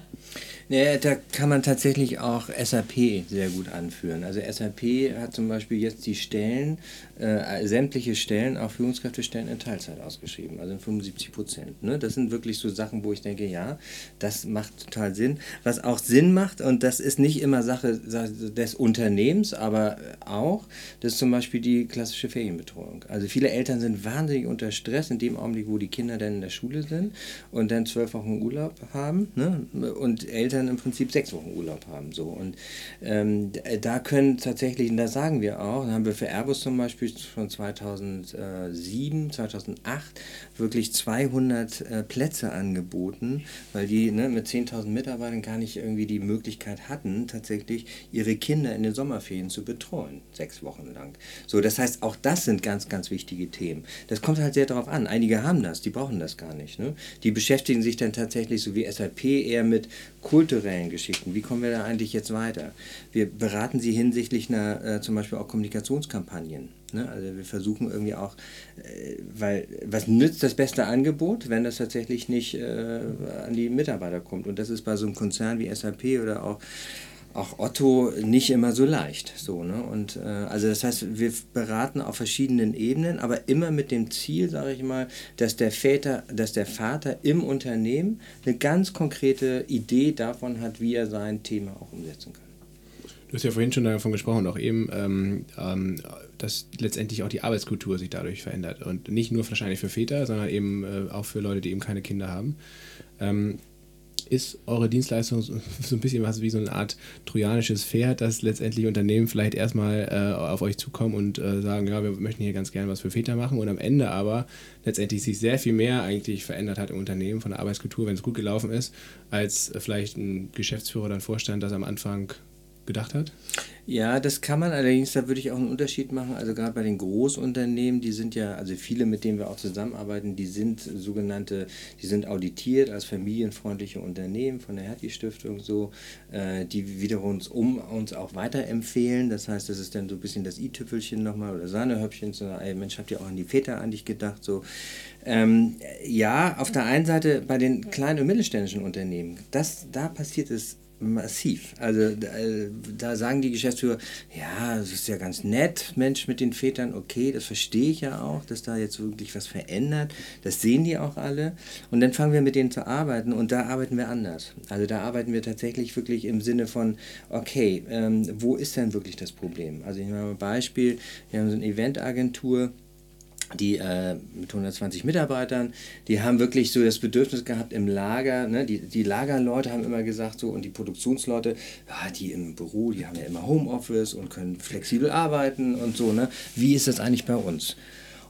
Ja, da kann man tatsächlich auch SAP sehr gut anführen. Also SAP hat zum Beispiel jetzt die Stellen, äh, sämtliche Stellen, auch Führungskräftestellen in Teilzeit ausgeschrieben, also in 75 Prozent. Ne? Das sind wirklich so Sachen, wo ich denke, ja, das macht total Sinn. Was auch Sinn macht, und das ist nicht immer Sache des Unternehmens, aber auch, das ist zum Beispiel die klassische Ferienbetreuung. Also viele Eltern sind wahnsinnig unter Stress in dem Augenblick, wo die Kinder dann in der Schule sind und dann zwölf Wochen Urlaub haben. Ne? Und Eltern Eltern im Prinzip sechs Wochen Urlaub haben. So. Und ähm, da können tatsächlich, und da sagen wir auch, haben wir für Airbus zum Beispiel von 2007, 2008 wirklich 200 äh, Plätze angeboten, weil die ne, mit 10.000 Mitarbeitern gar nicht irgendwie die Möglichkeit hatten, tatsächlich ihre Kinder in den Sommerferien zu betreuen, sechs Wochen lang. So, das heißt, auch das sind ganz, ganz wichtige Themen. Das kommt halt sehr darauf an. Einige haben das, die brauchen das gar nicht. Ne? Die beschäftigen sich dann tatsächlich, so wie SAP, eher mit kulturellen Geschichten. Wie kommen wir da eigentlich jetzt weiter? Wir beraten sie hinsichtlich einer äh, zum Beispiel auch Kommunikationskampagnen. Ne? Also wir versuchen irgendwie auch, äh, weil was nützt das beste Angebot, wenn das tatsächlich nicht äh, an die Mitarbeiter kommt? Und das ist bei so einem Konzern wie SAP oder auch auch Otto nicht immer so leicht. So, ne? Und äh, also das heißt, wir beraten auf verschiedenen Ebenen, aber immer mit dem Ziel, sage ich mal, dass der Väter, dass der Vater im Unternehmen eine ganz konkrete Idee davon hat, wie er sein Thema auch umsetzen kann. Du hast ja vorhin schon davon gesprochen, auch eben, ähm, ähm, dass letztendlich auch die Arbeitskultur sich dadurch verändert. Und nicht nur wahrscheinlich für Väter, sondern eben äh, auch für Leute, die eben keine Kinder haben. Ähm, ist eure Dienstleistung so ein bisschen was wie so eine Art trojanisches Pferd, dass letztendlich Unternehmen vielleicht erstmal äh, auf euch zukommen und äh, sagen, ja, wir möchten hier ganz gerne was für Väter machen und am Ende aber letztendlich sich sehr viel mehr eigentlich verändert hat im Unternehmen von der Arbeitskultur, wenn es gut gelaufen ist, als vielleicht ein Geschäftsführer oder ein Vorstand das am Anfang gedacht hat? Ja, das kann man allerdings, da würde ich auch einen Unterschied machen. Also gerade bei den Großunternehmen, die sind ja, also viele, mit denen wir auch zusammenarbeiten, die sind sogenannte, die sind auditiert als familienfreundliche Unternehmen von der Hertie Stiftung so, äh, die wiederum uns, um uns auch weiterempfehlen. Das heißt, das ist dann so ein bisschen das i-Tüpfelchen nochmal oder Sahnehöppchen, so, ey Mensch, habt ihr auch an die Väter an dich gedacht? So, ähm, ja, auf der einen Seite bei den kleinen und mittelständischen Unternehmen, das, da passiert es massiv. Also äh, da sagen die Geschäftsführer, ja, das ist ja ganz nett, Mensch mit den Vätern, okay, das verstehe ich ja auch, dass da jetzt wirklich was verändert. Das sehen die auch alle. Und dann fangen wir mit denen zu arbeiten und da arbeiten wir anders. Also da arbeiten wir tatsächlich wirklich im Sinne von, okay, ähm, wo ist denn wirklich das Problem? Also ich mache mal ein Beispiel, wir haben so eine Eventagentur, die äh, mit 120 Mitarbeitern, die haben wirklich so das Bedürfnis gehabt im Lager, ne? die, die Lagerleute haben immer gesagt so und die Produktionsleute, ja, die im Büro, die haben ja immer Homeoffice und können flexibel arbeiten und so, ne? Wie ist das eigentlich bei uns?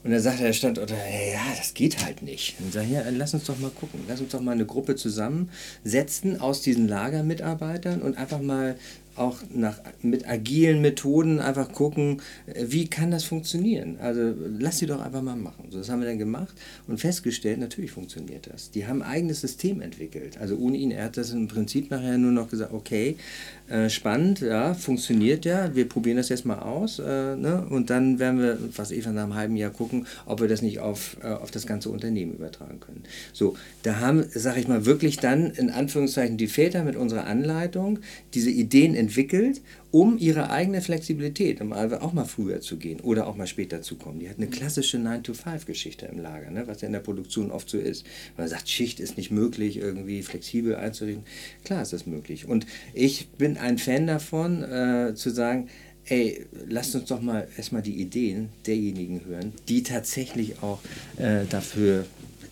Und dann sagt der Standort, ja, das geht halt nicht. Und sag ja, lass uns doch mal gucken, lass uns doch mal eine Gruppe zusammensetzen aus diesen Lagermitarbeitern und einfach mal auch nach, mit agilen Methoden einfach gucken, äh, wie kann das funktionieren. Also lass sie doch einfach mal machen. So, das haben wir dann gemacht und festgestellt, natürlich funktioniert das. Die haben ein eigenes System entwickelt. Also ohne ihn, er hat das im Prinzip nachher nur noch gesagt, okay, äh, spannend, ja, funktioniert ja, wir probieren das jetzt mal aus äh, ne? und dann werden wir, was Eva nach einem halben Jahr gucken, ob wir das nicht auf, äh, auf das ganze Unternehmen übertragen können. So, da haben, sage ich mal, wirklich dann in Anführungszeichen die Väter mit unserer Anleitung diese Ideen entwickelt, entwickelt, um ihre eigene Flexibilität, um auch mal früher zu gehen oder auch mal später zu kommen. Die hat eine klassische 9-to-5-Geschichte im Lager, ne, was ja in der Produktion oft so ist. Man sagt, Schicht ist nicht möglich, irgendwie flexibel einzurichten. Klar ist das möglich. Und ich bin ein Fan davon, äh, zu sagen, ey, lasst uns doch mal erstmal die Ideen derjenigen hören, die tatsächlich auch äh, dafür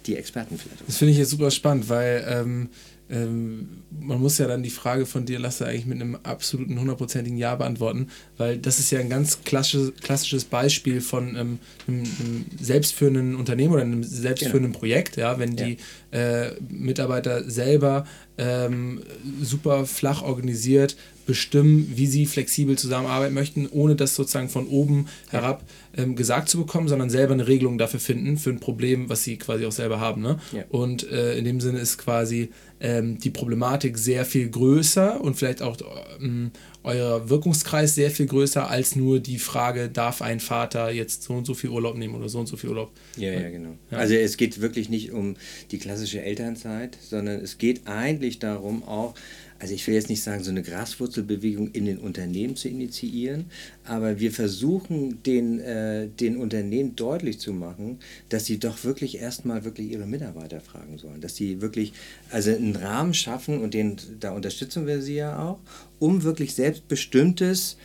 die Experten vielleicht. Das finde ich jetzt super spannend, weil ähm, ähm, man muss ja dann die Frage von dir, Lasse, eigentlich mit einem absoluten hundertprozentigen Ja beantworten, weil das ist ja ein ganz klassisches, klassisches Beispiel von ähm, einem, einem, selbstführenden Unternehmen oder einem selbstführenden genau. Projekt, ja, wenn die ja. äh, Mitarbeiter selber ähm, super flach organisiert bestimmen, wie sie flexibel zusammenarbeiten möchten, ohne das sozusagen von oben herab ähm, gesagt zu bekommen, sondern selber eine Regelung dafür finden, für ein Problem, was sie quasi auch selber haben. Ne? Ja. Und äh, in dem Sinne ist quasi ähm, die Problematik sehr viel größer und vielleicht auch ähm, euer Wirkungskreis sehr viel größer als nur die Frage, darf ein Vater jetzt so und so viel Urlaub nehmen oder so und so viel Urlaub. Ja, ja, genau. Ja. Also es geht wirklich nicht um die klassische Elternzeit, sondern es geht eigentlich darum auch, also ich will jetzt nicht sagen, so eine Graswurzelbewegung in den Unternehmen zu initiieren, aber wir versuchen den, äh, den Unternehmen deutlich zu machen, dass sie doch wirklich erstmal wirklich ihre Mitarbeiter fragen sollen, dass sie wirklich also einen Rahmen schaffen und den, da unterstützen wir sie ja auch, um wirklich selbstbestimmtes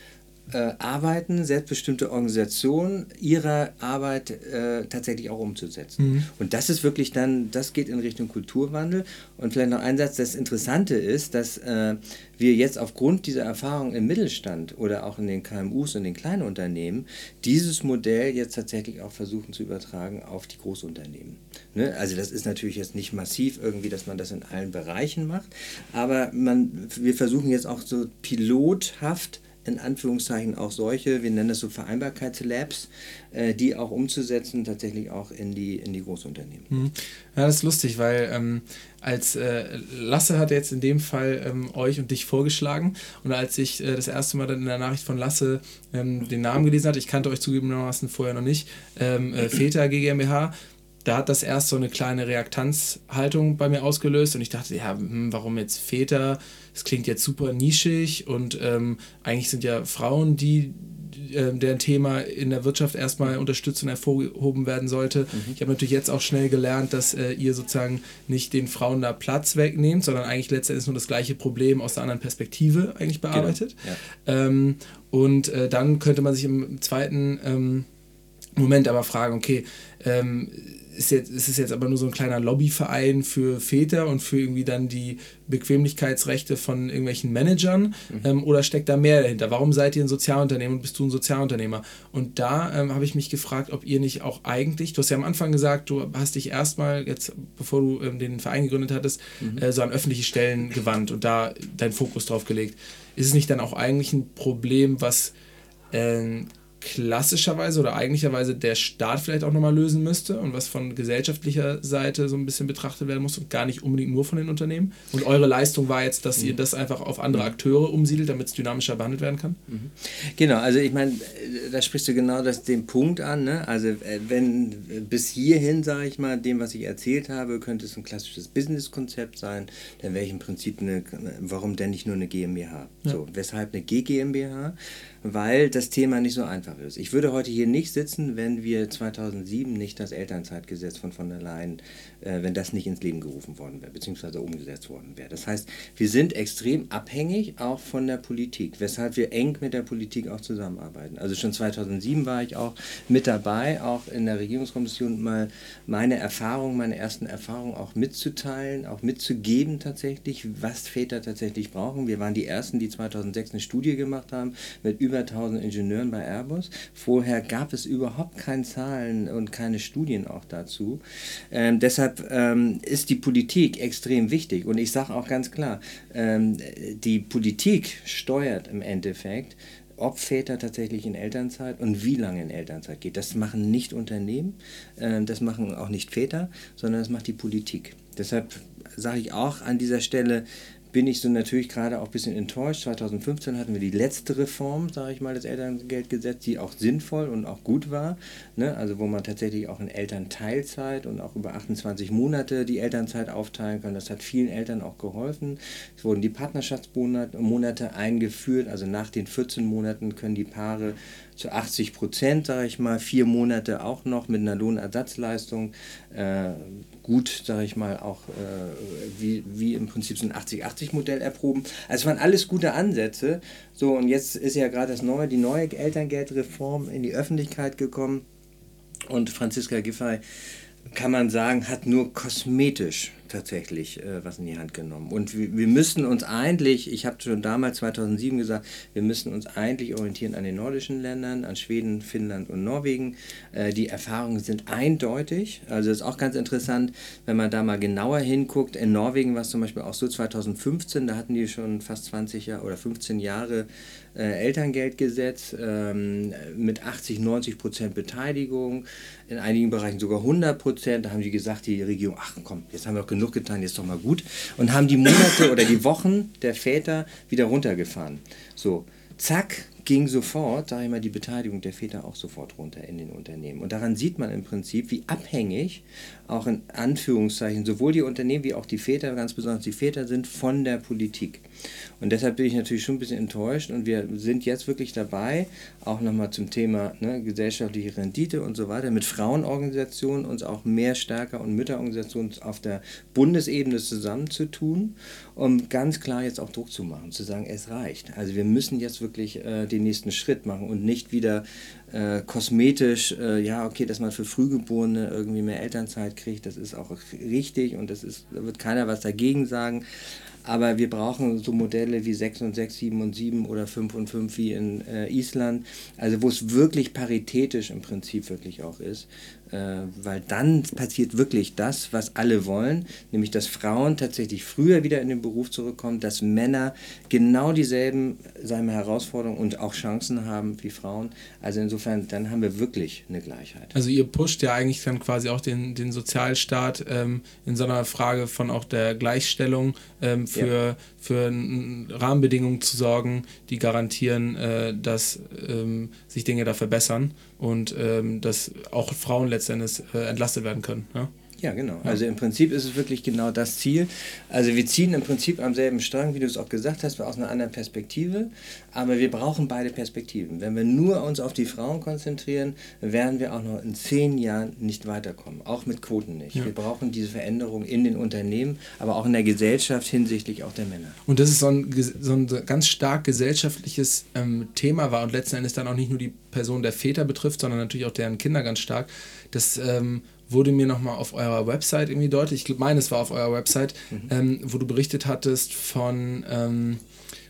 äh, Arbeiten, selbstbestimmte Organisationen ihrer Arbeit äh, tatsächlich auch umzusetzen. Mhm. Und das ist wirklich dann, das geht in Richtung Kulturwandel. Und vielleicht noch ein Satz, das Interessante ist, dass äh, wir jetzt aufgrund dieser Erfahrung im Mittelstand oder auch in den KMUs und den kleinen Unternehmen dieses Modell jetzt tatsächlich auch versuchen zu übertragen auf die Großunternehmen. Ne? Also das ist natürlich jetzt nicht massiv irgendwie, dass man das in allen Bereichen macht, aber man, wir versuchen jetzt auch so pilothaft in Anführungszeichen auch solche, wir nennen das so Vereinbarkeitslabs, äh, die auch umzusetzen, tatsächlich auch in die, in die Großunternehmen. Mhm. Ja, das ist lustig, weil ähm, als äh, Lasse hat jetzt in dem Fall ähm, euch und dich vorgeschlagen und als ich äh, das erste Mal dann in der Nachricht von Lasse ähm, den Namen gelesen hatte, ich kannte euch zugegebenermaßen vorher noch nicht, ähm, äh, Väter GmbH, da hat das erst so eine kleine Reaktanzhaltung bei mir ausgelöst und ich dachte, ja, hm, warum jetzt Väter? Das klingt jetzt super nischig und ähm, eigentlich sind ja Frauen die, äh, deren Thema in der Wirtschaft erstmal unterstützt und hervorgehoben werden sollte. Mhm. Ich habe natürlich jetzt auch schnell gelernt, dass äh, ihr sozusagen nicht den Frauen da Platz wegnehmt, sondern eigentlich letztendlich nur das gleiche Problem aus einer anderen Perspektive eigentlich genau. bearbeitet. Genau. Ja. Ähm, und äh, dann könnte man sich im zweiten ähm, Moment aber fragen, okay, ähm, ist, jetzt, ist es jetzt aber nur so ein kleiner Lobbyverein für Väter und für irgendwie dann die Bequemlichkeitsrechte von irgendwelchen Managern mhm. ähm, oder steckt da mehr dahinter? Warum seid ihr ein Sozialunternehmen und bist du ein Sozialunternehmer? Und da ähm, habe ich mich gefragt, ob ihr nicht auch eigentlich, du hast ja am Anfang gesagt, du hast dich erstmal, jetzt bevor du ähm, den Verein gegründet hattest, mhm. äh, so an öffentliche Stellen gewandt und da deinen Fokus drauf gelegt. Ist es nicht dann auch eigentlich ein Problem, was äh, klassischerweise oder eigentlicherweise der Staat vielleicht auch nochmal lösen müsste und was von gesellschaftlicher Seite so ein bisschen betrachtet werden muss und gar nicht unbedingt nur von den Unternehmen. Und eure Leistung war jetzt, dass mhm. ihr das einfach auf andere Akteure umsiedelt, damit es dynamischer behandelt werden kann? Mhm. Genau, also ich meine, da sprichst du genau das, den Punkt an. Ne? Also äh, wenn bis hierhin, sage ich mal, dem, was ich erzählt habe, könnte es ein klassisches Business-Konzept sein, dann wäre ich im Prinzip eine, warum denn nicht nur eine GmbH? Ja. So, weshalb eine GmbH? Weil das Thema nicht so einfach ist. Ich würde heute hier nicht sitzen, wenn wir 2007 nicht das Elternzeitgesetz von von der Leyen, äh, wenn das nicht ins Leben gerufen worden wäre, beziehungsweise umgesetzt worden wäre. Das heißt, wir sind extrem abhängig auch von der Politik, weshalb wir eng mit der Politik auch zusammenarbeiten. Also schon 2007 war ich auch mit dabei, auch in der Regierungskommission mal meine Erfahrungen, meine ersten Erfahrungen auch mitzuteilen, auch mitzugeben tatsächlich, was Väter tatsächlich brauchen. Wir waren die Ersten, die 2006 eine Studie gemacht haben mit über über 1000 Ingenieuren bei Airbus. Vorher gab es überhaupt keine Zahlen und keine Studien auch dazu. Ähm, deshalb ähm, ist die Politik extrem wichtig. Und ich sage auch ganz klar, ähm, die Politik steuert im Endeffekt, ob Väter tatsächlich in Elternzeit und wie lange in Elternzeit geht. Das machen nicht Unternehmen, äh, das machen auch nicht Väter, sondern das macht die Politik. Deshalb sage ich auch an dieser Stelle, bin ich so natürlich gerade auch ein bisschen enttäuscht. 2015 hatten wir die letzte Reform, sage ich mal, des Elterngeldgesetzes, die auch sinnvoll und auch gut war. Ne? Also wo man tatsächlich auch in Elternteilzeit und auch über 28 Monate die Elternzeit aufteilen kann. Das hat vielen Eltern auch geholfen. Es wurden die Partnerschaftsmonate eingeführt. Also nach den 14 Monaten können die Paare zu 80 Prozent, sage ich mal, vier Monate auch noch mit einer Lohnersatzleistung äh, gut, sage ich mal, auch äh, wie, wie im Prinzip so ein 80-80-Modell erproben. Also es waren alles gute Ansätze. So, und jetzt ist ja gerade das neue, die neue Elterngeldreform in die Öffentlichkeit gekommen. Und Franziska Giffey, kann man sagen, hat nur kosmetisch tatsächlich äh, was in die Hand genommen. Und wir, wir müssen uns eigentlich, ich habe schon damals 2007 gesagt, wir müssen uns eigentlich orientieren an den nordischen Ländern, an Schweden, Finnland und Norwegen. Äh, die Erfahrungen sind eindeutig. Also ist auch ganz interessant, wenn man da mal genauer hinguckt. In Norwegen war es zum Beispiel auch so 2015, da hatten die schon fast 20 Jahre oder 15 Jahre äh, Elterngeldgesetz ähm, mit 80, 90 Prozent Beteiligung, in einigen Bereichen sogar 100 Prozent. Da haben die gesagt, die Regierung, ach komm, jetzt haben wir auch genug getan, jetzt doch mal gut. Und haben die Monate oder die Wochen der Väter wieder runtergefahren. So, zack, ging sofort, sage ich mal, die Beteiligung der Väter auch sofort runter in den Unternehmen. Und daran sieht man im Prinzip, wie abhängig auch in Anführungszeichen sowohl die Unternehmen wie auch die Väter, ganz besonders die Väter sind von der Politik. Und deshalb bin ich natürlich schon ein bisschen enttäuscht und wir sind jetzt wirklich dabei, auch nochmal zum Thema ne, gesellschaftliche Rendite und so weiter, mit Frauenorganisationen uns auch mehr stärker und Mütterorganisationen auf der Bundesebene zusammenzutun, um ganz klar jetzt auch Druck zu machen, zu sagen, es reicht. Also wir müssen jetzt wirklich äh, den nächsten Schritt machen und nicht wieder äh, kosmetisch, äh, ja, okay, dass man für Frühgeborene irgendwie mehr Elternzeit kriegt, das ist auch richtig und das ist, da wird keiner was dagegen sagen. Aber wir brauchen so Modelle wie 6 und 6, 7 und 7 oder 5 und 5 wie in äh, Island, also wo es wirklich paritätisch im Prinzip wirklich auch ist, weil dann passiert wirklich das, was alle wollen, nämlich dass Frauen tatsächlich früher wieder in den Beruf zurückkommen, dass Männer genau dieselben wir, Herausforderungen und auch Chancen haben wie Frauen. Also insofern, dann haben wir wirklich eine Gleichheit. Also ihr pusht ja eigentlich dann quasi auch den, den Sozialstaat ähm, in so einer Frage von auch der Gleichstellung ähm, für, ja. Für Rahmenbedingungen zu sorgen, die garantieren, äh, dass ähm, sich Dinge da verbessern und ähm, dass auch Frauen letztendlich äh, entlastet werden können. Ja? Ja, genau. Also im Prinzip ist es wirklich genau das Ziel. Also wir ziehen im Prinzip am selben Strang, wie du es auch gesagt hast, aus einer anderen Perspektive. Aber wir brauchen beide Perspektiven. Wenn wir nur uns auf die Frauen konzentrieren, werden wir auch noch in zehn Jahren nicht weiterkommen. Auch mit Quoten nicht. Ja. Wir brauchen diese Veränderung in den Unternehmen, aber auch in der Gesellschaft hinsichtlich auch der Männer. Und das ist so ein, so ein ganz stark gesellschaftliches ähm, Thema war und letzten Endes dann auch nicht nur die Person der Väter betrifft, sondern natürlich auch deren Kinder ganz stark. Das ähm, wurde mir nochmal auf eurer Website irgendwie deutlich, ich meine, es war auf eurer Website, mhm. ähm, wo du berichtet hattest von, ähm,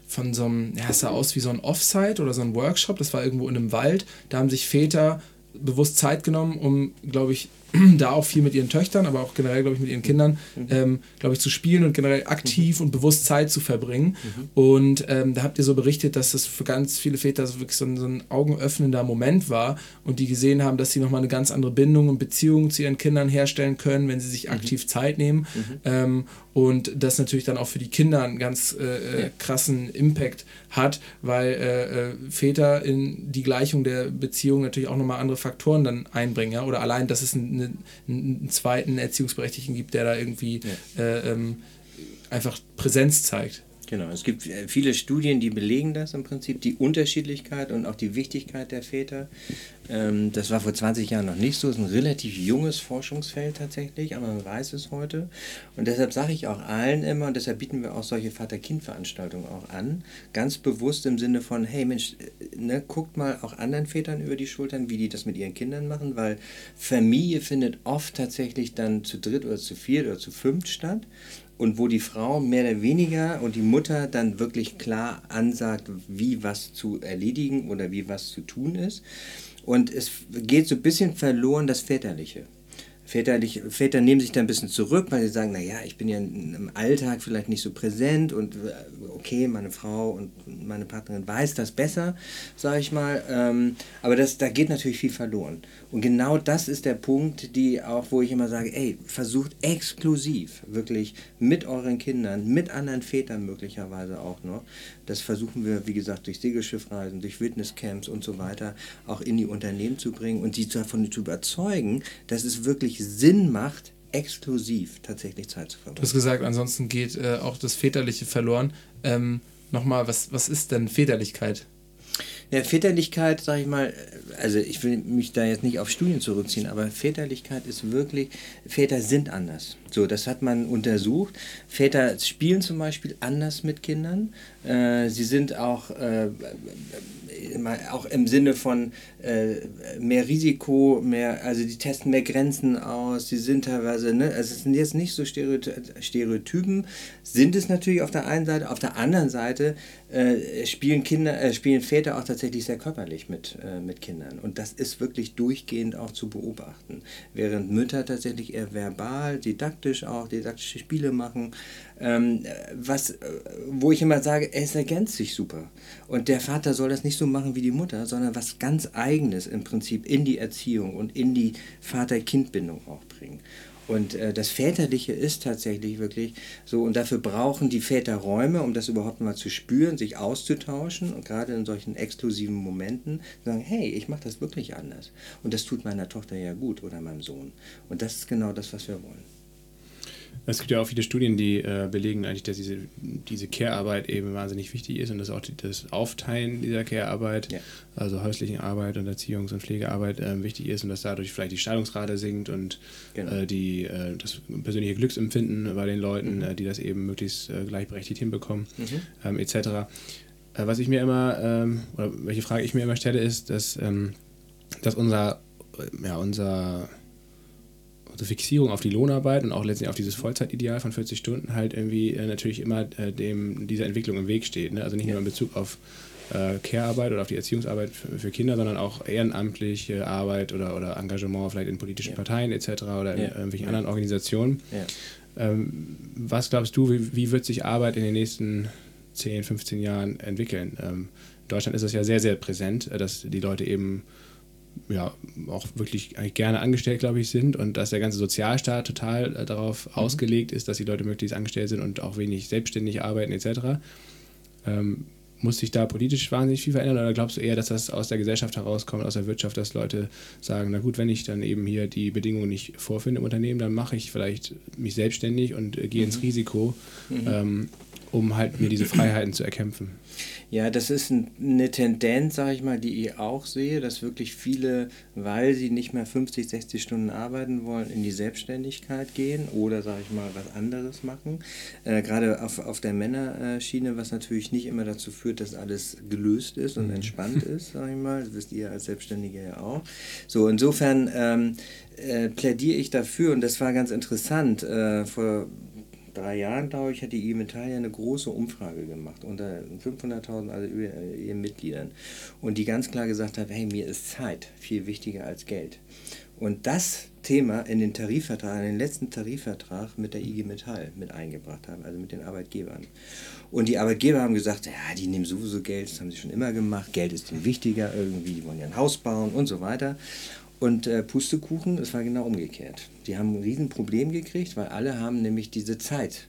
von so einem, ja, es sah aus wie so ein Offsite oder so ein Workshop, das war irgendwo in einem Wald, da haben sich Väter bewusst Zeit genommen, um, glaube ich, da auch viel mit ihren Töchtern, aber auch generell, glaube ich, mit ihren Kindern, mhm. ähm, glaube ich, zu spielen und generell aktiv mhm. und bewusst Zeit zu verbringen. Mhm. Und ähm, da habt ihr so berichtet, dass das für ganz viele Väter so wirklich so ein, so ein augenöffnender Moment war und die gesehen haben, dass sie nochmal eine ganz andere Bindung und Beziehung zu ihren Kindern herstellen können, wenn sie sich mhm. aktiv Zeit nehmen. Ähm, und das natürlich dann auch für die Kinder einen ganz äh, äh, ja. krassen Impact hat, weil äh, äh, Väter in die Gleichung der Beziehung natürlich auch nochmal andere Faktoren dann einbringen. Ja? Oder allein, dass es eine, einen zweiten Erziehungsberechtigten gibt, der da irgendwie ja. äh, ähm, einfach Präsenz zeigt. Genau, es gibt äh, viele Studien, die belegen das im Prinzip, die Unterschiedlichkeit und auch die Wichtigkeit der Väter. Ähm, das war vor 20 Jahren noch nicht so, es ist ein relativ junges Forschungsfeld tatsächlich, aber man weiß es heute. Und deshalb sage ich auch allen immer, und deshalb bieten wir auch solche Vater-Kind-Veranstaltungen auch an, ganz bewusst im Sinne von, hey Mensch, äh, ne, guckt mal auch anderen Vätern über die Schultern, wie die das mit ihren Kindern machen, weil Familie findet oft tatsächlich dann zu dritt oder zu viert oder zu fünft statt und wo die Frau mehr oder weniger und die Mutter dann wirklich klar ansagt, wie was zu erledigen oder wie was zu tun ist. Und es geht so ein bisschen verloren das Väterliche. Väterlich, Väter nehmen sich da ein bisschen zurück, weil sie sagen, naja, ich bin ja im Alltag vielleicht nicht so präsent und äh, okay, meine Frau und meine Partnerin weiß das besser, sage ich mal. Ähm, aber das, da geht natürlich viel verloren. Und genau das ist der Punkt, die auch, wo ich immer sage, ey, versucht exklusiv, wirklich mit euren Kindern, mit anderen Vätern möglicherweise auch noch. Das versuchen wir, wie gesagt, durch Segelschiffreisen, durch Witnesscamps und so weiter auch in die Unternehmen zu bringen und sie davon zu überzeugen, dass es wirklich Sinn macht, exklusiv tatsächlich Zeit zu verbringen. Du hast gesagt, ansonsten geht äh, auch das Väterliche verloren. Ähm, Nochmal, was, was ist denn Väterlichkeit? Ja, Väterlichkeit, sage ich mal, also ich will mich da jetzt nicht auf Studien zurückziehen, aber Väterlichkeit ist wirklich, Väter sind anders. So, das hat man untersucht. Väter spielen zum Beispiel anders mit Kindern. Äh, sie sind auch, äh, auch im Sinne von mehr Risiko, mehr, also die testen mehr Grenzen aus, sie sind teilweise, ne, also es sind jetzt nicht so Stereotypen, sind es natürlich auf der einen Seite, auf der anderen Seite äh, spielen Kinder, äh, spielen Väter auch tatsächlich sehr körperlich mit, äh, mit Kindern. Und das ist wirklich durchgehend auch zu beobachten. Während Mütter tatsächlich eher verbal, didaktisch auch, didaktische Spiele machen, ähm, was, wo ich immer sage, es ergänzt sich super. Und der Vater soll das nicht so machen wie die Mutter, sondern was ganz Eigenes im Prinzip in die Erziehung und in die Vater-Kind-Bindung auch bringen. Und äh, das Väterliche ist tatsächlich wirklich so, und dafür brauchen die Väter Räume, um das überhaupt mal zu spüren, sich auszutauschen und gerade in solchen exklusiven Momenten sagen, hey, ich mache das wirklich anders. Und das tut meiner Tochter ja gut oder meinem Sohn. Und das ist genau das, was wir wollen. Es gibt ja auch viele Studien, die äh, belegen eigentlich, dass diese, diese Care-Arbeit eben wahnsinnig wichtig ist und dass auch die, das Aufteilen dieser Care-Arbeit, ja. also häusliche Arbeit und Erziehungs- und Pflegearbeit äh, wichtig ist und dass dadurch vielleicht die Scheidungsrate sinkt und genau. äh, die, äh, das persönliche Glücksempfinden bei den Leuten, mhm. Äh, die das eben möglichst äh, gleichberechtigt hinbekommen, mhm. ähm, etc. was ich mir immer, ähm, oder welche Frage ich mir immer stelle, ist, dass, ähm, dass unser, ja, unser also Fixierung auf die Lohnarbeit und auch letztendlich auf dieses Vollzeitideal von 40 Stunden halt irgendwie äh, natürlich immer äh, dem, dieser Entwicklung im Weg steht. Ne? Also nicht nur in Bezug auf äh, Care-Arbeit oder auf die Erziehungsarbeit für, für, Kinder, sondern auch ehrenamtliche Arbeit oder, oder Engagement vielleicht in politischen ja. Parteien etc. oder in ja. irgendwelchen ja. anderen Organisationen. Ähm, was glaubst du, wie, wie, wird sich Arbeit in den nächsten 10, 15 Jahren entwickeln? Ähm, in Deutschland ist es ja sehr, sehr präsent, äh, dass die Leute eben ja, auch wirklich gerne angestellt, glaube ich, sind und dass der ganze Sozialstaat total äh, darauf mhm. ausgelegt ist, dass die Leute möglichst angestellt sind und auch wenig selbstständig arbeiten etc. Ähm, muss sich da politisch wahnsinnig viel verändern oder glaubst du eher, dass das aus der Gesellschaft herauskommt, aus der Wirtschaft, dass Leute sagen, na gut, wenn ich dann eben hier die Bedingungen nicht vorfinde im Unternehmen, dann mache ich vielleicht mich selbstständig und äh, gehe mhm. ins Risiko, mhm. ähm, um halt mir diese Freiheiten zu erkämpfen. Ja, das ist eine Tendenz, sage ich mal, die ich auch sehe, dass wirklich viele, weil sie nicht mehr 50, 60 Stunden arbeiten wollen, in die Selbstständigkeit gehen oder, sage ich mal, was anderes machen. Äh, Gerade auf, auf der Männerschiene, was natürlich nicht immer dazu führt, dass alles gelöst ist und mhm. entspannt ist, sage ich mal. Das wisst ihr als Selbstständige ja auch. So, insofern ähm, äh, plädiere ich dafür und das war ganz interessant. Äh, vor drei Jahren, glaube ich, hat die IG Metall ja eine große Umfrage gemacht unter 500.000 also ihren Mitgliedern und die ganz klar gesagt hat, hey, mir ist Zeit viel wichtiger als Geld. Und das Thema in den Tarifvertrag, in den letzten Tarifvertrag mit der IG Metall mit eingebracht haben, also mit den Arbeitgebern. Und die Arbeitgeber haben gesagt, ja, die nehmen sowieso Geld, das haben sie schon immer gemacht, Geld ist ihnen wichtiger irgendwie, die wollen ja ein Haus bauen und so weiter. Und äh, Pustekuchen, es war genau umgekehrt. Die haben ein Riesenproblem gekriegt, weil alle haben nämlich diese Zeit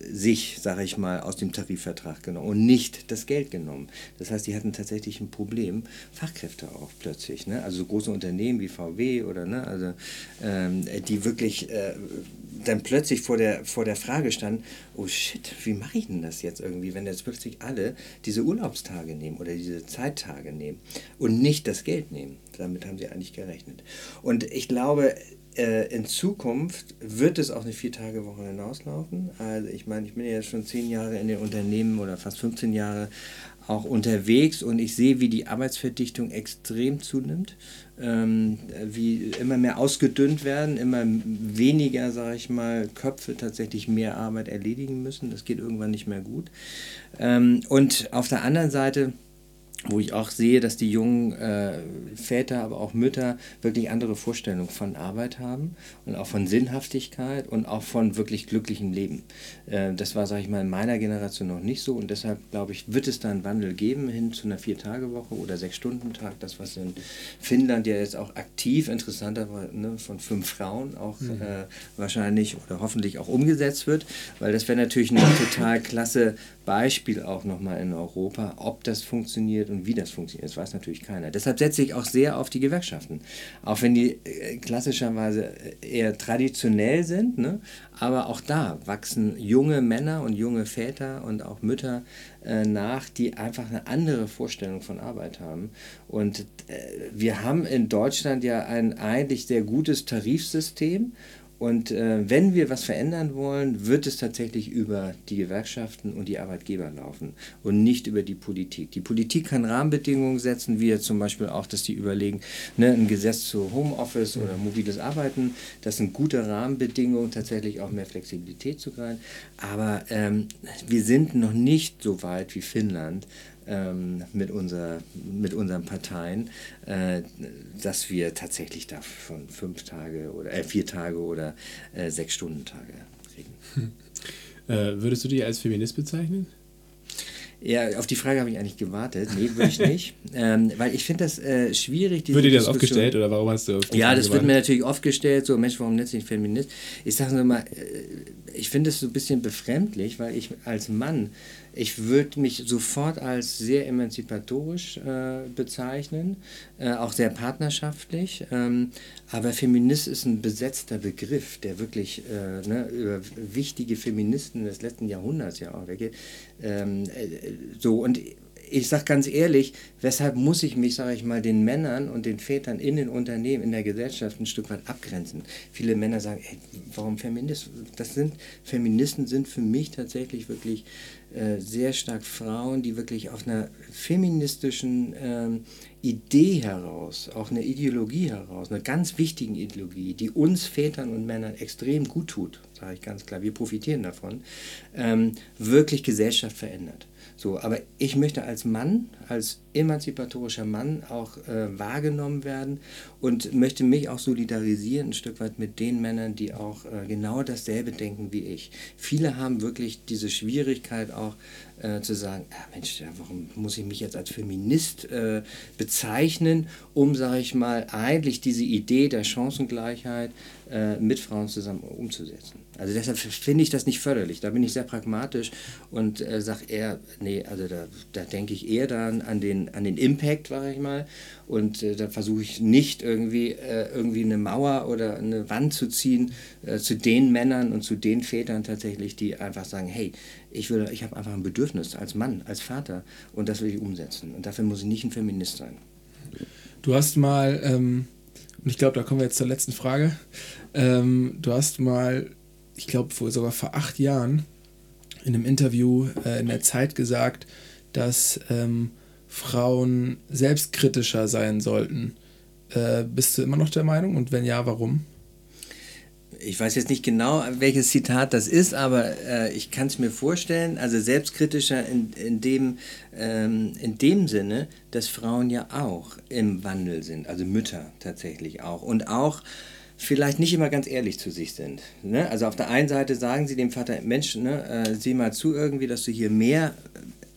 sich, sage ich mal, aus dem Tarifvertrag genommen und nicht das Geld genommen. Das heißt, die hatten tatsächlich ein Problem, Fachkräfte auch plötzlich. Ne? Also so große Unternehmen wie VW oder ne, also, ähm, die wirklich äh, dann plötzlich vor der, vor der Frage standen, oh shit, wie mache ich denn das jetzt irgendwie, wenn jetzt plötzlich alle diese Urlaubstage nehmen oder diese Zeittage nehmen und nicht das Geld nehmen. Damit haben sie eigentlich gerechnet. Und ich glaube, in Zukunft wird es auf eine Vier-Tage-Woche hinauslaufen. Also ich meine, ich bin ja schon zehn Jahre in den Unternehmen oder fast 15 Jahre auch unterwegs und ich sehe, wie die Arbeitsverdichtung extrem zunimmt, ähm, wie immer mehr ausgedünnt werden, immer weniger, sage ich mal, Köpfe tatsächlich mehr Arbeit erledigen müssen. Das geht irgendwann nicht mehr gut. Ähm, und auf der anderen Seite wo ich auch sehe, dass die jungen äh, Väter, aber auch Mütter wirklich andere Vorstellungen von Arbeit haben und auch von Sinnhaftigkeit und auch von wirklich glücklichem Leben. Äh, das war, sage ich mal, in meiner Generation noch nicht so und deshalb, glaube ich, wird es da einen Wandel geben hin zu einer Vier-Tage-Woche oder Sechs-Stunden-Tag, das, was in Finnland ja jetzt auch aktiv, interessanter ne, von fünf Frauen auch mhm. äh, wahrscheinlich oder hoffentlich auch umgesetzt wird, weil das wäre natürlich eine total klasse Beispiel auch nochmal in Europa, ob das funktioniert und wie das funktioniert. Das weiß natürlich keiner. Deshalb setze ich auch sehr auf die Gewerkschaften. Auch wenn die äh, klassischerweise eher traditionell sind, ne? aber auch da wachsen junge Männer und junge Väter und auch Mütter äh, nach, die einfach eine andere Vorstellung von Arbeit haben. Und äh, wir haben in Deutschland ja ein eigentlich sehr gutes Tarifsystem und äh, wenn wir was verändern wollen, wird es tatsächlich über die Gewerkschaften und die Arbeitgeber laufen und nicht über die Politik. Die Politik kann Rahmenbedingungen setzen, wie zum Beispiel auch, dass die überlegen, ne, ein Gesetz zu Homeoffice oder mobiles Arbeiten, das sind gute Rahmenbedingungen, tatsächlich auch mehr Flexibilität zu kriegen. Aber ähm, wir sind noch nicht so weit wie Finnland, ähm, mit, unser, mit unseren Parteien, äh, dass wir tatsächlich da von fünf Tage oder äh, vier Tage oder äh, sechs Stunden Tage reden. Hm. Äh, würdest du dich als Feminist bezeichnen? Ja, auf die Frage habe ich eigentlich gewartet. Nee, würde ich nicht. ähm, weil ich finde das äh, schwierig. Wird dir das oft gestellt oder warum hast du auf die Ja, Frage das gewartet? wird mir natürlich oft gestellt. So, Mensch, warum nennst du dich Feminist? Ich sage nur mal, äh, ich finde es so ein bisschen befremdlich, weil ich als Mann ich würde mich sofort als sehr emanzipatorisch äh, bezeichnen, äh, auch sehr partnerschaftlich. Ähm, aber Feminist ist ein besetzter Begriff, der wirklich äh, ne, über wichtige Feministen des letzten Jahrhunderts ja auch weggeht. Ähm, äh, so, und ich sage ganz ehrlich, weshalb muss ich mich, sage ich mal, den Männern und den Vätern in den Unternehmen, in der Gesellschaft ein Stück weit abgrenzen? Viele Männer sagen, ey, warum Feminist? Das sind, Feministen sind für mich tatsächlich wirklich äh, sehr stark Frauen, die wirklich auf einer feministischen ähm, Idee heraus, auch eine Ideologie heraus, einer ganz wichtigen Ideologie, die uns Vätern und Männern extrem gut tut, sage ich ganz klar, wir profitieren davon, ähm, wirklich Gesellschaft verändert. So, aber ich möchte als Mann, als emanzipatorischer Mann auch äh, wahrgenommen werden und möchte mich auch solidarisieren ein Stück weit mit den Männern, die auch äh, genau dasselbe denken wie ich. Viele haben wirklich diese Schwierigkeit auch äh, zu sagen, ah, Mensch, warum muss ich mich jetzt als Feminist äh, bezeichnen, um, sage ich mal, eigentlich diese Idee der Chancengleichheit äh, mit Frauen zusammen umzusetzen. Also deshalb finde ich das nicht förderlich. Da bin ich sehr pragmatisch und äh, sage eher, nee, also da, da denke ich eher dann an den, an den Impact, sage ich mal. Und äh, da versuche ich nicht irgendwie, äh, irgendwie eine Mauer oder eine Wand zu ziehen äh, zu den Männern und zu den Vätern tatsächlich, die einfach sagen, hey, ich, ich habe einfach ein Bedürfnis als Mann, als Vater und das will ich umsetzen. Und dafür muss ich nicht ein Feminist sein. Du hast mal, ähm, und ich glaube, da kommen wir jetzt zur letzten Frage, ähm, du hast mal, ich glaube, sogar vor acht Jahren in einem Interview äh, in der Zeit gesagt, dass ähm, Frauen selbstkritischer sein sollten. Äh, bist du immer noch der Meinung und wenn ja, warum? Ich weiß jetzt nicht genau, welches Zitat das ist, aber äh, ich kann es mir vorstellen, also selbstkritischer in, in, dem, ähm, in dem Sinne, dass Frauen ja auch im Wandel sind, also Mütter tatsächlich auch. Und auch vielleicht nicht immer ganz ehrlich zu sich sind. Ne? Also auf der einen Seite sagen sie dem Vater, Mensch, ne, äh, sieh mal zu irgendwie, dass du hier mehr,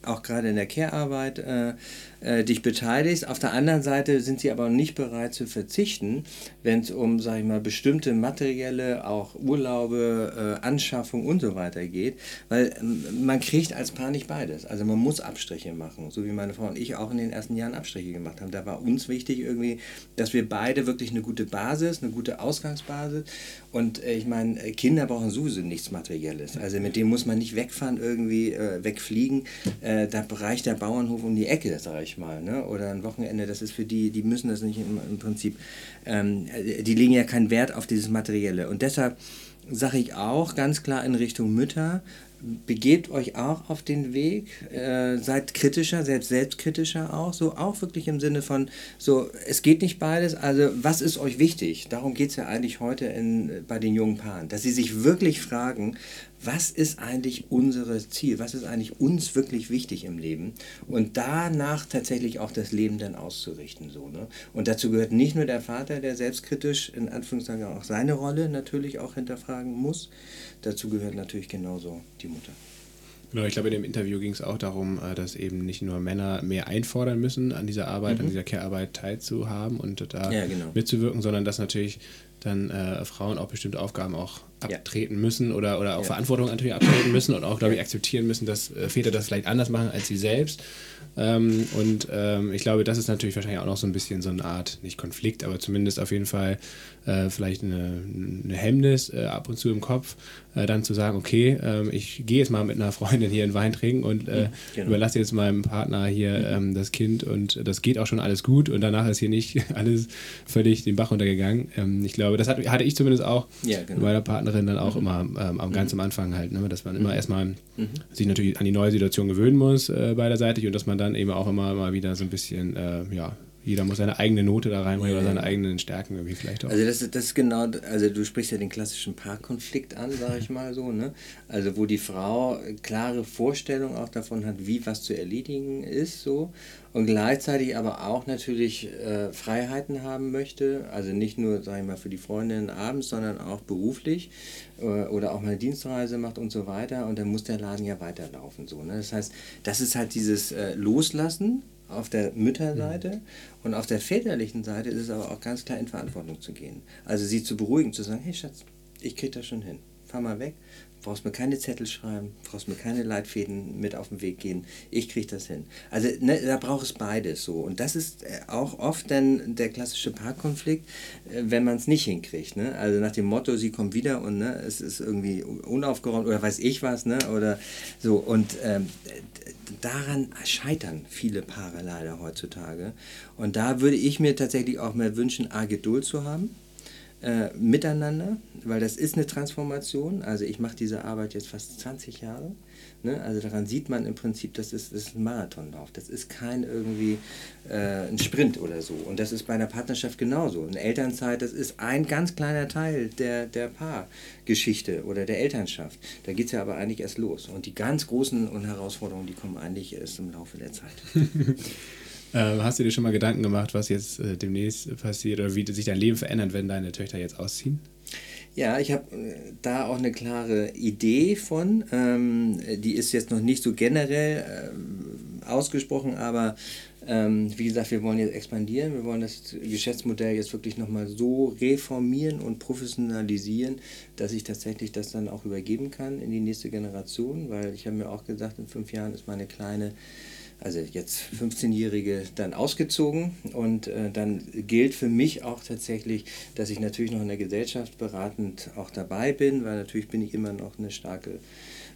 auch gerade in der Care-Arbeit, äh, äh, dich beteiligst. Auf der anderen Seite sind sie aber nicht bereit zu verzichten, wenn es um, sag ich mal, bestimmte materielle, auch Urlaube, äh, Anschaffung und so weiter geht, weil ähm, man kriegt als Paar nicht beides. Also man muss Abstriche machen, so wie meine Frau und ich auch in den ersten Jahren Abstriche gemacht haben. Da war uns wichtig irgendwie, dass wir beide wirklich eine gute Basis, eine gute Ausgangsbasis und äh, ich meine, Kinder brauchen sowieso nichts Materielles. Also mit dem muss man nicht wegfahren, irgendwie äh, wegfliegen. Äh, da reicht der Bauernhof um die Ecke, sage ich mal. Ne? Oder ein Wochenende, das ist für die, die müssen das nicht im, im Prinzip. Ähm, die legen ja keinen Wert auf dieses Materielle. Und deshalb sage ich auch ganz klar in Richtung Mütter, begebt euch auch auf den Weg, äh, seid kritischer, selbst selbstkritischer auch, so auch wirklich im Sinne von, so, es geht nicht beides, also was ist euch wichtig? Darum geht es ja eigentlich heute in, bei den jungen Paaren, dass sie sich wirklich fragen, was ist eigentlich unser Ziel, was ist eigentlich uns wirklich wichtig im Leben und danach tatsächlich auch das Leben dann auszurichten. So, ne? Und dazu gehört nicht nur der Vater, der selbstkritisch in Anführungszeichen auch seine Rolle natürlich auch hinterfragen muss, dazu gehört natürlich genauso die Mutter. Genau, ich glaube, in dem Interview ging es auch darum, äh, dass eben nicht nur Männer mehr einfordern müssen, an dieser Arbeit, mhm. an dieser Care-Arbeit teilzuhaben und da ja, genau. mitzuwirken, sondern dass natürlich dann äh, Frauen auch bestimmte Aufgaben auch abtreten ja. müssen oder, oder auch ja. Verantwortung natürlich abtreten müssen und auch, glaube ich, akzeptieren müssen, dass äh, Väter das vielleicht anders machen als sie selbst. Ähm, und ähm, ich glaube, das ist natürlich wahrscheinlich auch noch so ein bisschen so eine Art, nicht Konflikt, aber zumindest auf jeden Fall äh, vielleicht eine, eine Hemmnis äh, ab und zu im Kopf, äh, dann zu sagen, okay, ähm, ich gehe jetzt mal mit einer Freundin hier in Wein trinken und äh, genau. überlasse jetzt meinem Partner hier ähm, das Kind und das geht auch schon alles gut und danach ist hier nicht alles völlig den Bach runtergegangen. Ähm, ich glaube, das hatte ich zumindest auch ja, genau. meiner Partnerin dann auch mhm. immer ähm, am ganz mhm. am Anfang halt, ne, dass man immer mhm. erstmal mhm. sich natürlich an die neue Situation gewöhnen muss äh, beiderseitig und dass man dann eben auch immer mal wieder so ein bisschen, äh, ja, jeder muss seine eigene Note da reinbringen ja. oder seine eigenen Stärken irgendwie vielleicht auch. Also das, das ist genau, also du sprichst ja den klassischen Paarkonflikt an, sage ich mal so, ne? Also wo die Frau klare Vorstellung auch davon hat, wie was zu erledigen ist, so und gleichzeitig aber auch natürlich äh, Freiheiten haben möchte, also nicht nur, sage ich mal, für die Freundin abends, sondern auch beruflich äh, oder auch mal eine Dienstreise macht und so weiter und dann muss der Laden ja weiterlaufen, so, ne? Das heißt, das ist halt dieses äh, Loslassen auf der Mütterseite mhm. und auf der väterlichen Seite ist es aber auch ganz klar in Verantwortung zu gehen. Also sie zu beruhigen, zu sagen, hey Schatz, ich krieg das schon hin. Fahr mal weg, brauchst mir keine Zettel schreiben, brauchst mir keine Leitfäden mit auf den Weg gehen. Ich krieg das hin. Also ne, da braucht es beides so. Und das ist äh, auch oft dann der klassische Paarkonflikt, äh, wenn man es nicht hinkriegt. Ne? Also nach dem Motto, sie kommt wieder und ne, es ist irgendwie unaufgeräumt oder weiß ich was, ne? Oder so. Und ähm, daran scheitern viele Paare leider heutzutage. Und da würde ich mir tatsächlich auch mehr wünschen, A, Geduld zu haben. Äh, miteinander, weil das ist eine Transformation. Also ich mache diese Arbeit jetzt fast 20 Jahre Ne? Also daran sieht man im Prinzip, das ist, das ist ein Marathonlauf. Das ist kein irgendwie äh, ein Sprint oder so. Und das ist bei einer Partnerschaft genauso. Eine Elternzeit, das ist ein ganz kleiner Teil der, der Paargeschichte oder der Elternschaft. Da geht es ja aber eigentlich erst los. Und die ganz großen Herausforderungen, die kommen eigentlich erst im Laufe der Zeit. Ähm, hast du dir schon mal Gedanken gemacht, was jetzt äh, demnächst passiert oder wie sich dein Leben verändert, wenn deine Töchter jetzt ausziehen? Ja, ich habe äh, da auch eine klare Idee von. Ähm, die ist jetzt noch nicht so generell äh, ausgesprochen, aber Ähm, wie gesagt, wir wollen jetzt expandieren, wir wollen das Geschäftsmodell jetzt wirklich nochmal so reformieren und professionalisieren, dass ich tatsächlich das dann auch übergeben kann in die nächste Generation, weil ich habe mir auch gesagt, in fünf Jahren ist meine kleine also jetzt 15-Jährige dann ausgezogen. Und äh, dann gilt für mich auch tatsächlich, dass ich natürlich noch in der Gesellschaft beratend auch dabei bin, weil natürlich bin ich immer noch eine starke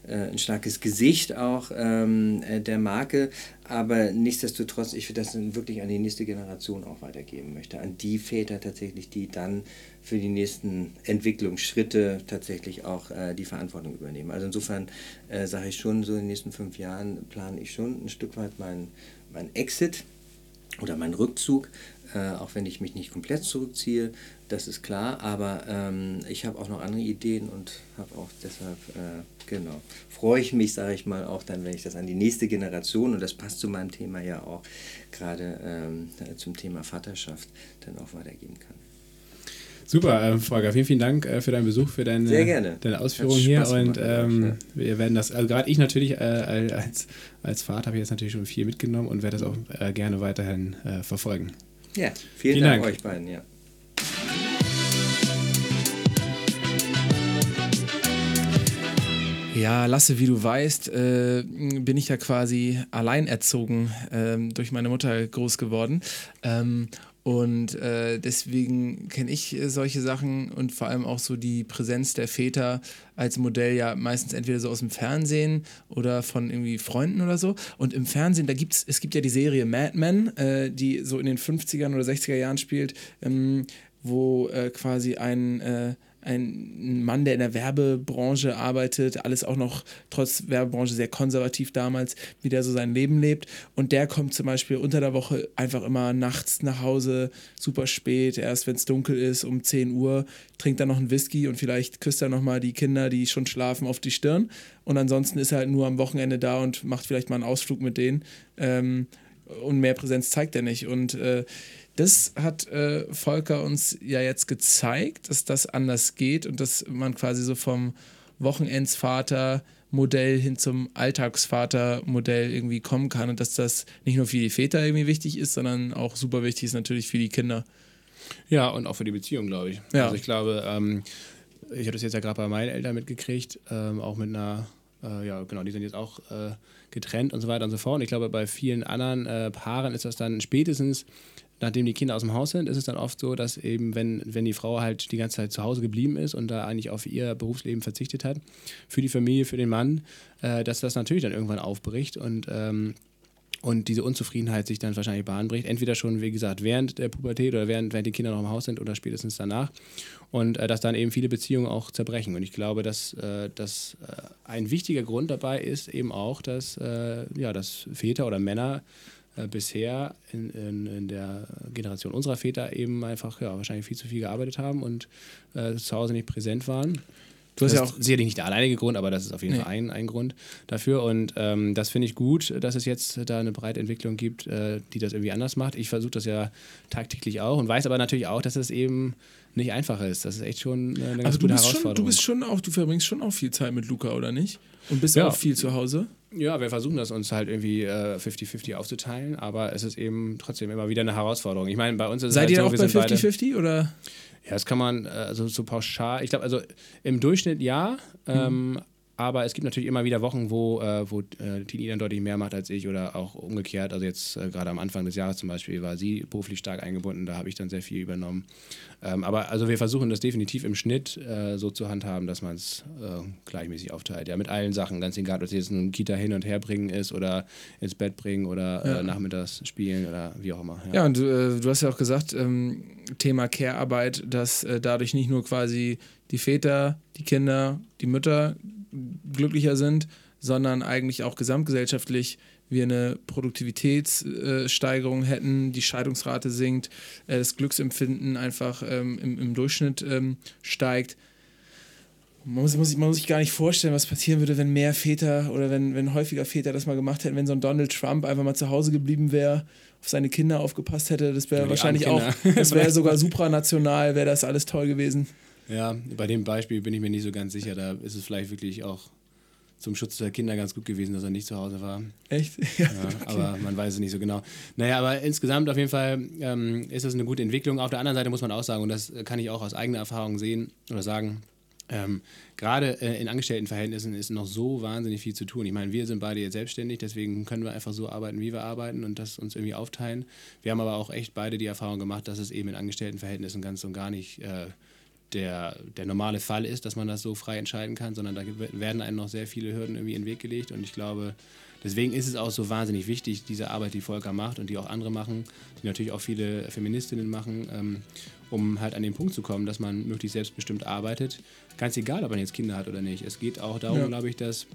äh, ein starkes Gesicht auch ähm, äh, der Marke, aber nichtsdestotrotz, ich das wirklich an die nächste Generation auch weitergeben möchte, an die Väter tatsächlich, die dann für die nächsten Entwicklungsschritte tatsächlich auch äh, die Verantwortung übernehmen. Also insofern äh, sage ich schon, so in den nächsten fünf Jahren plane ich schon ein Stück weit mein, mein Exit oder meinen Rückzug, äh, auch wenn ich mich nicht komplett zurückziehe, das ist klar, aber ähm, ich habe auch noch andere Ideen und habe auch deshalb, äh, genau, freue ich mich, sage ich mal, auch dann, wenn ich das an die nächste Generation, und das passt zu meinem Thema ja auch, gerade ähm, zum Thema Vaterschaft, dann auch weitergeben kann. Super, äh, Volker, vielen, vielen Dank äh, für deinen Besuch, für deine, deine Ausführungen hier. Und ähm, ja. wir werden das, also gerade ich natürlich äh, als, als Vater habe ich jetzt natürlich schon viel mitgenommen und werde das auch äh, gerne weiterhin äh, verfolgen. Ja, vielen, vielen Dank, Dank euch beiden, ja. Ja, Lasse, wie du weißt, äh, bin ich ja quasi allein erzogen äh, durch meine Mutter groß geworden. Ähm, und äh, deswegen kenne ich äh, solche Sachen und vor allem auch so die Präsenz der Väter als Modell ja meistens entweder so aus dem Fernsehen oder von irgendwie Freunden oder so. Und im Fernsehen, da gibt's, es gibt ja die Serie Mad Men, äh, die so in den 50ern oder 60er Jahren spielt, ähm, wo äh, quasi ein äh, ein Mann, der in der Werbebranche arbeitet, alles auch noch trotz Werbebranche sehr konservativ damals, wie der so sein Leben lebt. Und der kommt zum Beispiel unter der Woche einfach immer nachts nach Hause, super spät, erst wenn es dunkel ist, um 10 Uhr, trinkt dann noch einen Whisky und vielleicht küsst er nochmal die Kinder, die schon schlafen, auf die Stirn. Und ansonsten ist er halt nur am Wochenende da und macht vielleicht mal einen Ausflug mit denen. Ähm, und mehr Präsenz zeigt er nicht. Und äh, das hat äh, Volker uns ja jetzt gezeigt, dass das anders geht und dass man quasi so vom Wochenendsvater Modell hin zum Alltagsvater-Modell irgendwie kommen kann und dass das nicht nur für die Väter irgendwie wichtig ist, sondern auch super wichtig ist natürlich für die Kinder. Ja, und auch für die Beziehung, glaube ich. Ja. Also ich glaube, ähm, ich habe das jetzt ja gerade bei meinen Eltern mitgekriegt, ähm, auch mit einer, äh, ja genau, die sind jetzt auch äh, getrennt und so weiter und so fort. Und ich glaube, bei vielen anderen äh, Paaren ist das dann spätestens nachdem die Kinder aus dem Haus sind, ist es dann oft so, dass eben, wenn, wenn die Frau halt die ganze Zeit zu Hause geblieben ist und da eigentlich auf ihr Berufsleben verzichtet hat, für die Familie, für den Mann, äh, dass das natürlich dann irgendwann aufbricht und ähm, und diese Unzufriedenheit sich dann wahrscheinlich Bahn bricht. Entweder schon, wie gesagt, während der Pubertät oder während, während die Kinder noch im Haus sind oder spätestens danach. Und äh, dass dann eben viele Beziehungen auch zerbrechen. Und ich glaube, dass, äh, dass äh, ein wichtiger Grund dabei ist eben auch, dass, äh, ja, dass Väter oder Männer äh, bisher in, in, in, der Generation unserer Väter eben einfach ja, wahrscheinlich viel zu viel gearbeitet haben und äh, zu Hause nicht präsent waren. Du hast ja auch sicherlich nicht der alleinige Grund, aber das ist auf jeden nee. Fall ein, ein Grund dafür. Und ähm, das finde ich gut, dass es jetzt da eine breite Entwicklung gibt, äh, die das irgendwie anders macht. Ich versuche das ja tagtäglich auch und weiß aber natürlich auch, dass es eben nicht einfach ist. Das ist echt schon eine ganz also gute Herausforderung. Schon, du bist schon auch, du verbringst schon auch viel Zeit mit Luca, oder nicht? Und bist ja. auch viel zu Hause? Ja, wir versuchen das uns halt irgendwie 50-50 äh, aufzuteilen, aber es ist eben trotzdem immer wieder eine Herausforderung. Ich meine, bei uns ist Seid es halt ihr so, auch bei 50-50 oder? Ja, das kann man, äh, also so pauschal, ich glaube, also im Durchschnitt ja, mhm. ähm, aber es gibt natürlich immer wieder Wochen, wo, äh, wo äh, Tini dann deutlich mehr macht als ich oder auch umgekehrt. Also jetzt äh, gerade am Anfang des Jahres zum Beispiel war sie beruflich stark eingebunden, da habe ich dann sehr viel übernommen. Ähm, aber also wir versuchen das definitiv im Schnitt äh, so zu handhaben, dass man es äh, gleichmäßig aufteilt. Ja, mit allen Sachen, ganz egal, ob es jetzt ein Kita hin und her bringen ist oder ins Bett bringen oder äh, ja. nachmittags spielen oder wie auch immer. Ja, ja und du hast ja auch gesagt, ähm, Thema Care-Arbeit, dass dadurch nicht nur quasi die Väter, die Kinder, die Mütter glücklicher sind, sondern eigentlich auch gesamtgesellschaftlich wir eine Produktivitätssteigerung hätten, die Scheidungsrate sinkt, äh, das Glücksempfinden einfach ähm, im, im, Durchschnitt ähm, steigt. Man muss, muss, man muss sich gar nicht vorstellen, was passieren würde, wenn mehr Väter oder wenn, wenn häufiger Väter das mal gemacht hätten, wenn so ein Donald Trump einfach mal zu Hause geblieben wäre, auf seine Kinder aufgepasst hätte. Das wäre wahrscheinlich auch, das wäre sogar supranational, wäre das alles toll gewesen. Ja, bei dem Beispiel bin ich mir nicht so ganz sicher. Da ist es vielleicht wirklich auch zum Schutz der Kinder ganz gut gewesen, dass er nicht zu Hause war. Echt? Ja, okay. Aber man weiß es nicht so genau. Naja, aber insgesamt auf jeden Fall ähm, ist das eine gute Entwicklung. Auf der anderen Seite muss man auch sagen, und das kann ich auch aus eigener Erfahrung sehen oder sagen, ähm, Gerade äh, in Angestelltenverhältnissen ist noch so wahnsinnig viel zu tun. Ich meine, wir sind beide jetzt selbstständig, deswegen können wir einfach so arbeiten, wie wir arbeiten und das uns irgendwie aufteilen. Wir haben aber auch echt beide die Erfahrung gemacht, dass es eben in Angestelltenverhältnissen ganz und gar nicht äh, der, der normale Fall ist, dass man das so frei entscheiden kann, sondern da werden einem noch sehr viele Hürden irgendwie in den Weg gelegt und ich glaube, deswegen ist es auch so wahnsinnig wichtig, diese Arbeit, die Volker macht und die auch andere machen, die natürlich auch viele Feministinnen machen, ähm, um halt an den Punkt zu kommen, dass man möglichst selbstbestimmt arbeitet. Ganz egal, ob man jetzt Kinder hat oder nicht. Es geht auch darum, ja. glaube ich, dass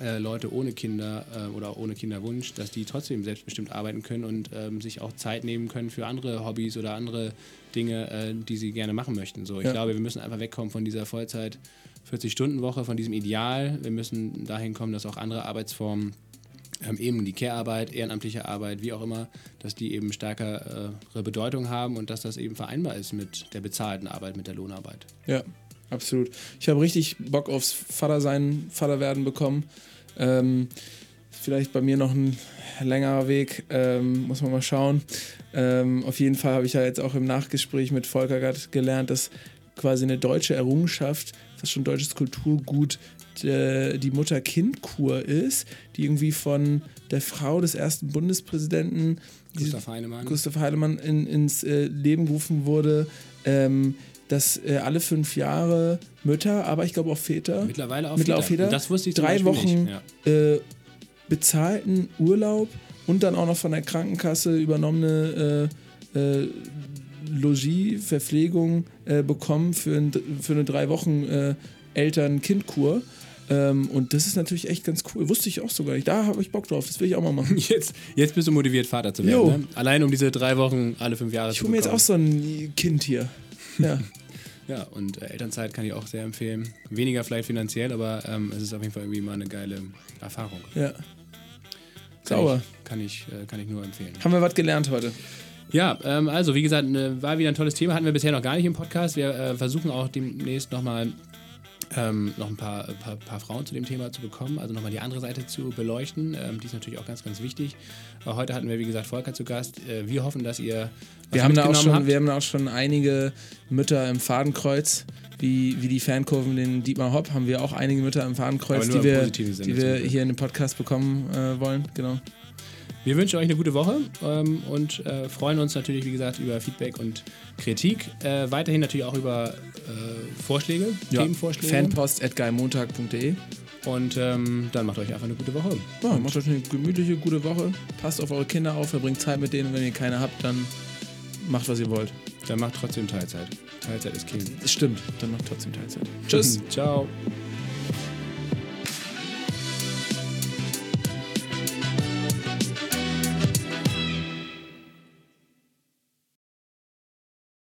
äh, Leute ohne Kinder äh, oder ohne Kinderwunsch, dass die trotzdem selbstbestimmt arbeiten können und ähm, sich auch Zeit nehmen können für andere Hobbys oder andere Dinge, äh, die sie gerne machen möchten. So, ich ja. glaube, wir müssen einfach wegkommen von dieser Vollzeit 40-Stunden-Woche, von diesem Ideal. Wir müssen dahin kommen, dass auch andere Arbeitsformen ähm, eben die Care-Arbeit, ehrenamtliche Arbeit, wie auch immer, dass die eben stärkere Bedeutung haben und dass das eben vereinbar ist mit der bezahlten Arbeit, mit der Lohnarbeit. Ja, absolut. Ich habe richtig Bock aufs Vatersein, Vaterwerden bekommen. Ähm, vielleicht bei mir noch ein längerer Weg, ähm, muss man mal schauen. Ähm, auf jeden Fall habe ich ja jetzt auch im Nachgespräch mit Volker gelernt, dass quasi eine deutsche Errungenschaft, fast schon deutsches Kulturgut, äh, die Mutter-Kind-Kur ist, die irgendwie von der Frau des ersten Bundespräsidenten Gustav Heinemann, Gustav Heinemann in, ins äh, Leben gerufen wurde. Ähm, dass äh, alle fünf Jahre Mütter, aber ich glaube auch Väter, mittlerweile auch mittlerweile Väter, Väter das wusste ich drei Wochen ja. äh, bezahlten Urlaub und dann auch noch von der Krankenkasse übernommene äh, äh Logis, Verpflegung äh, bekommen für, ein, für eine drei Wochen äh, Eltern-Kind-Kur. Ähm, und das ist natürlich echt ganz cool. Wusste ich auch sogar nicht. Da habe ich Bock drauf. Das will ich auch mal machen. Jetzt, jetzt bist du motiviert, Vater zu werden. Ne? Allein um diese drei Wochen alle fünf Jahre ich zu. Ich hole mir jetzt auch so ein Kind hier. Ja. ja, und äh, Elternzeit kann ich auch sehr empfehlen. Weniger vielleicht finanziell, aber ähm, es ist auf jeden Fall irgendwie mal eine geile Erfahrung. Ja. Kann Sauer. Ich, kann, ich, äh, kann ich nur empfehlen. Haben wir was gelernt heute? Ja, ähm, also wie gesagt, ne, war wieder ein tolles Thema. Hatten wir bisher noch gar nicht im Podcast. Wir äh, versuchen auch demnächst nochmal ähm, noch ein paar, paar, paar, Frauen zu dem Thema zu bekommen, also nochmal die andere Seite zu beleuchten. Ähm, die ist natürlich auch ganz, ganz wichtig. Aber heute hatten wir, wie gesagt, Volker zu Gast. Äh, wir hoffen, dass ihr. Wir haben, da auch schon, wir haben auch schon einige Mütter im Fadenkreuz, wie, wie die Fankurven den Dietmar Hopp, haben wir auch einige Mütter im Fadenkreuz, die wir, die wir hier in dem Podcast bekommen äh, wollen. Genau. Wir wünschen euch eine gute Woche ähm, und äh, freuen uns natürlich, wie gesagt, über Feedback und Kritik. Äh, weiterhin natürlich auch über äh, Vorschläge, ja. Themenvorschläge. Fanpost.geimontag.de Und ähm, dann macht euch einfach eine gute Woche. Ja, macht euch eine gemütliche, gute Woche. Passt auf eure Kinder auf, verbringt Zeit mit denen. Wenn ihr keine habt, dann macht, was ihr wollt. Dann macht trotzdem Teilzeit. Teilzeit ist King. Stimmt, dann macht trotzdem Teilzeit. Tschüss. Ciao.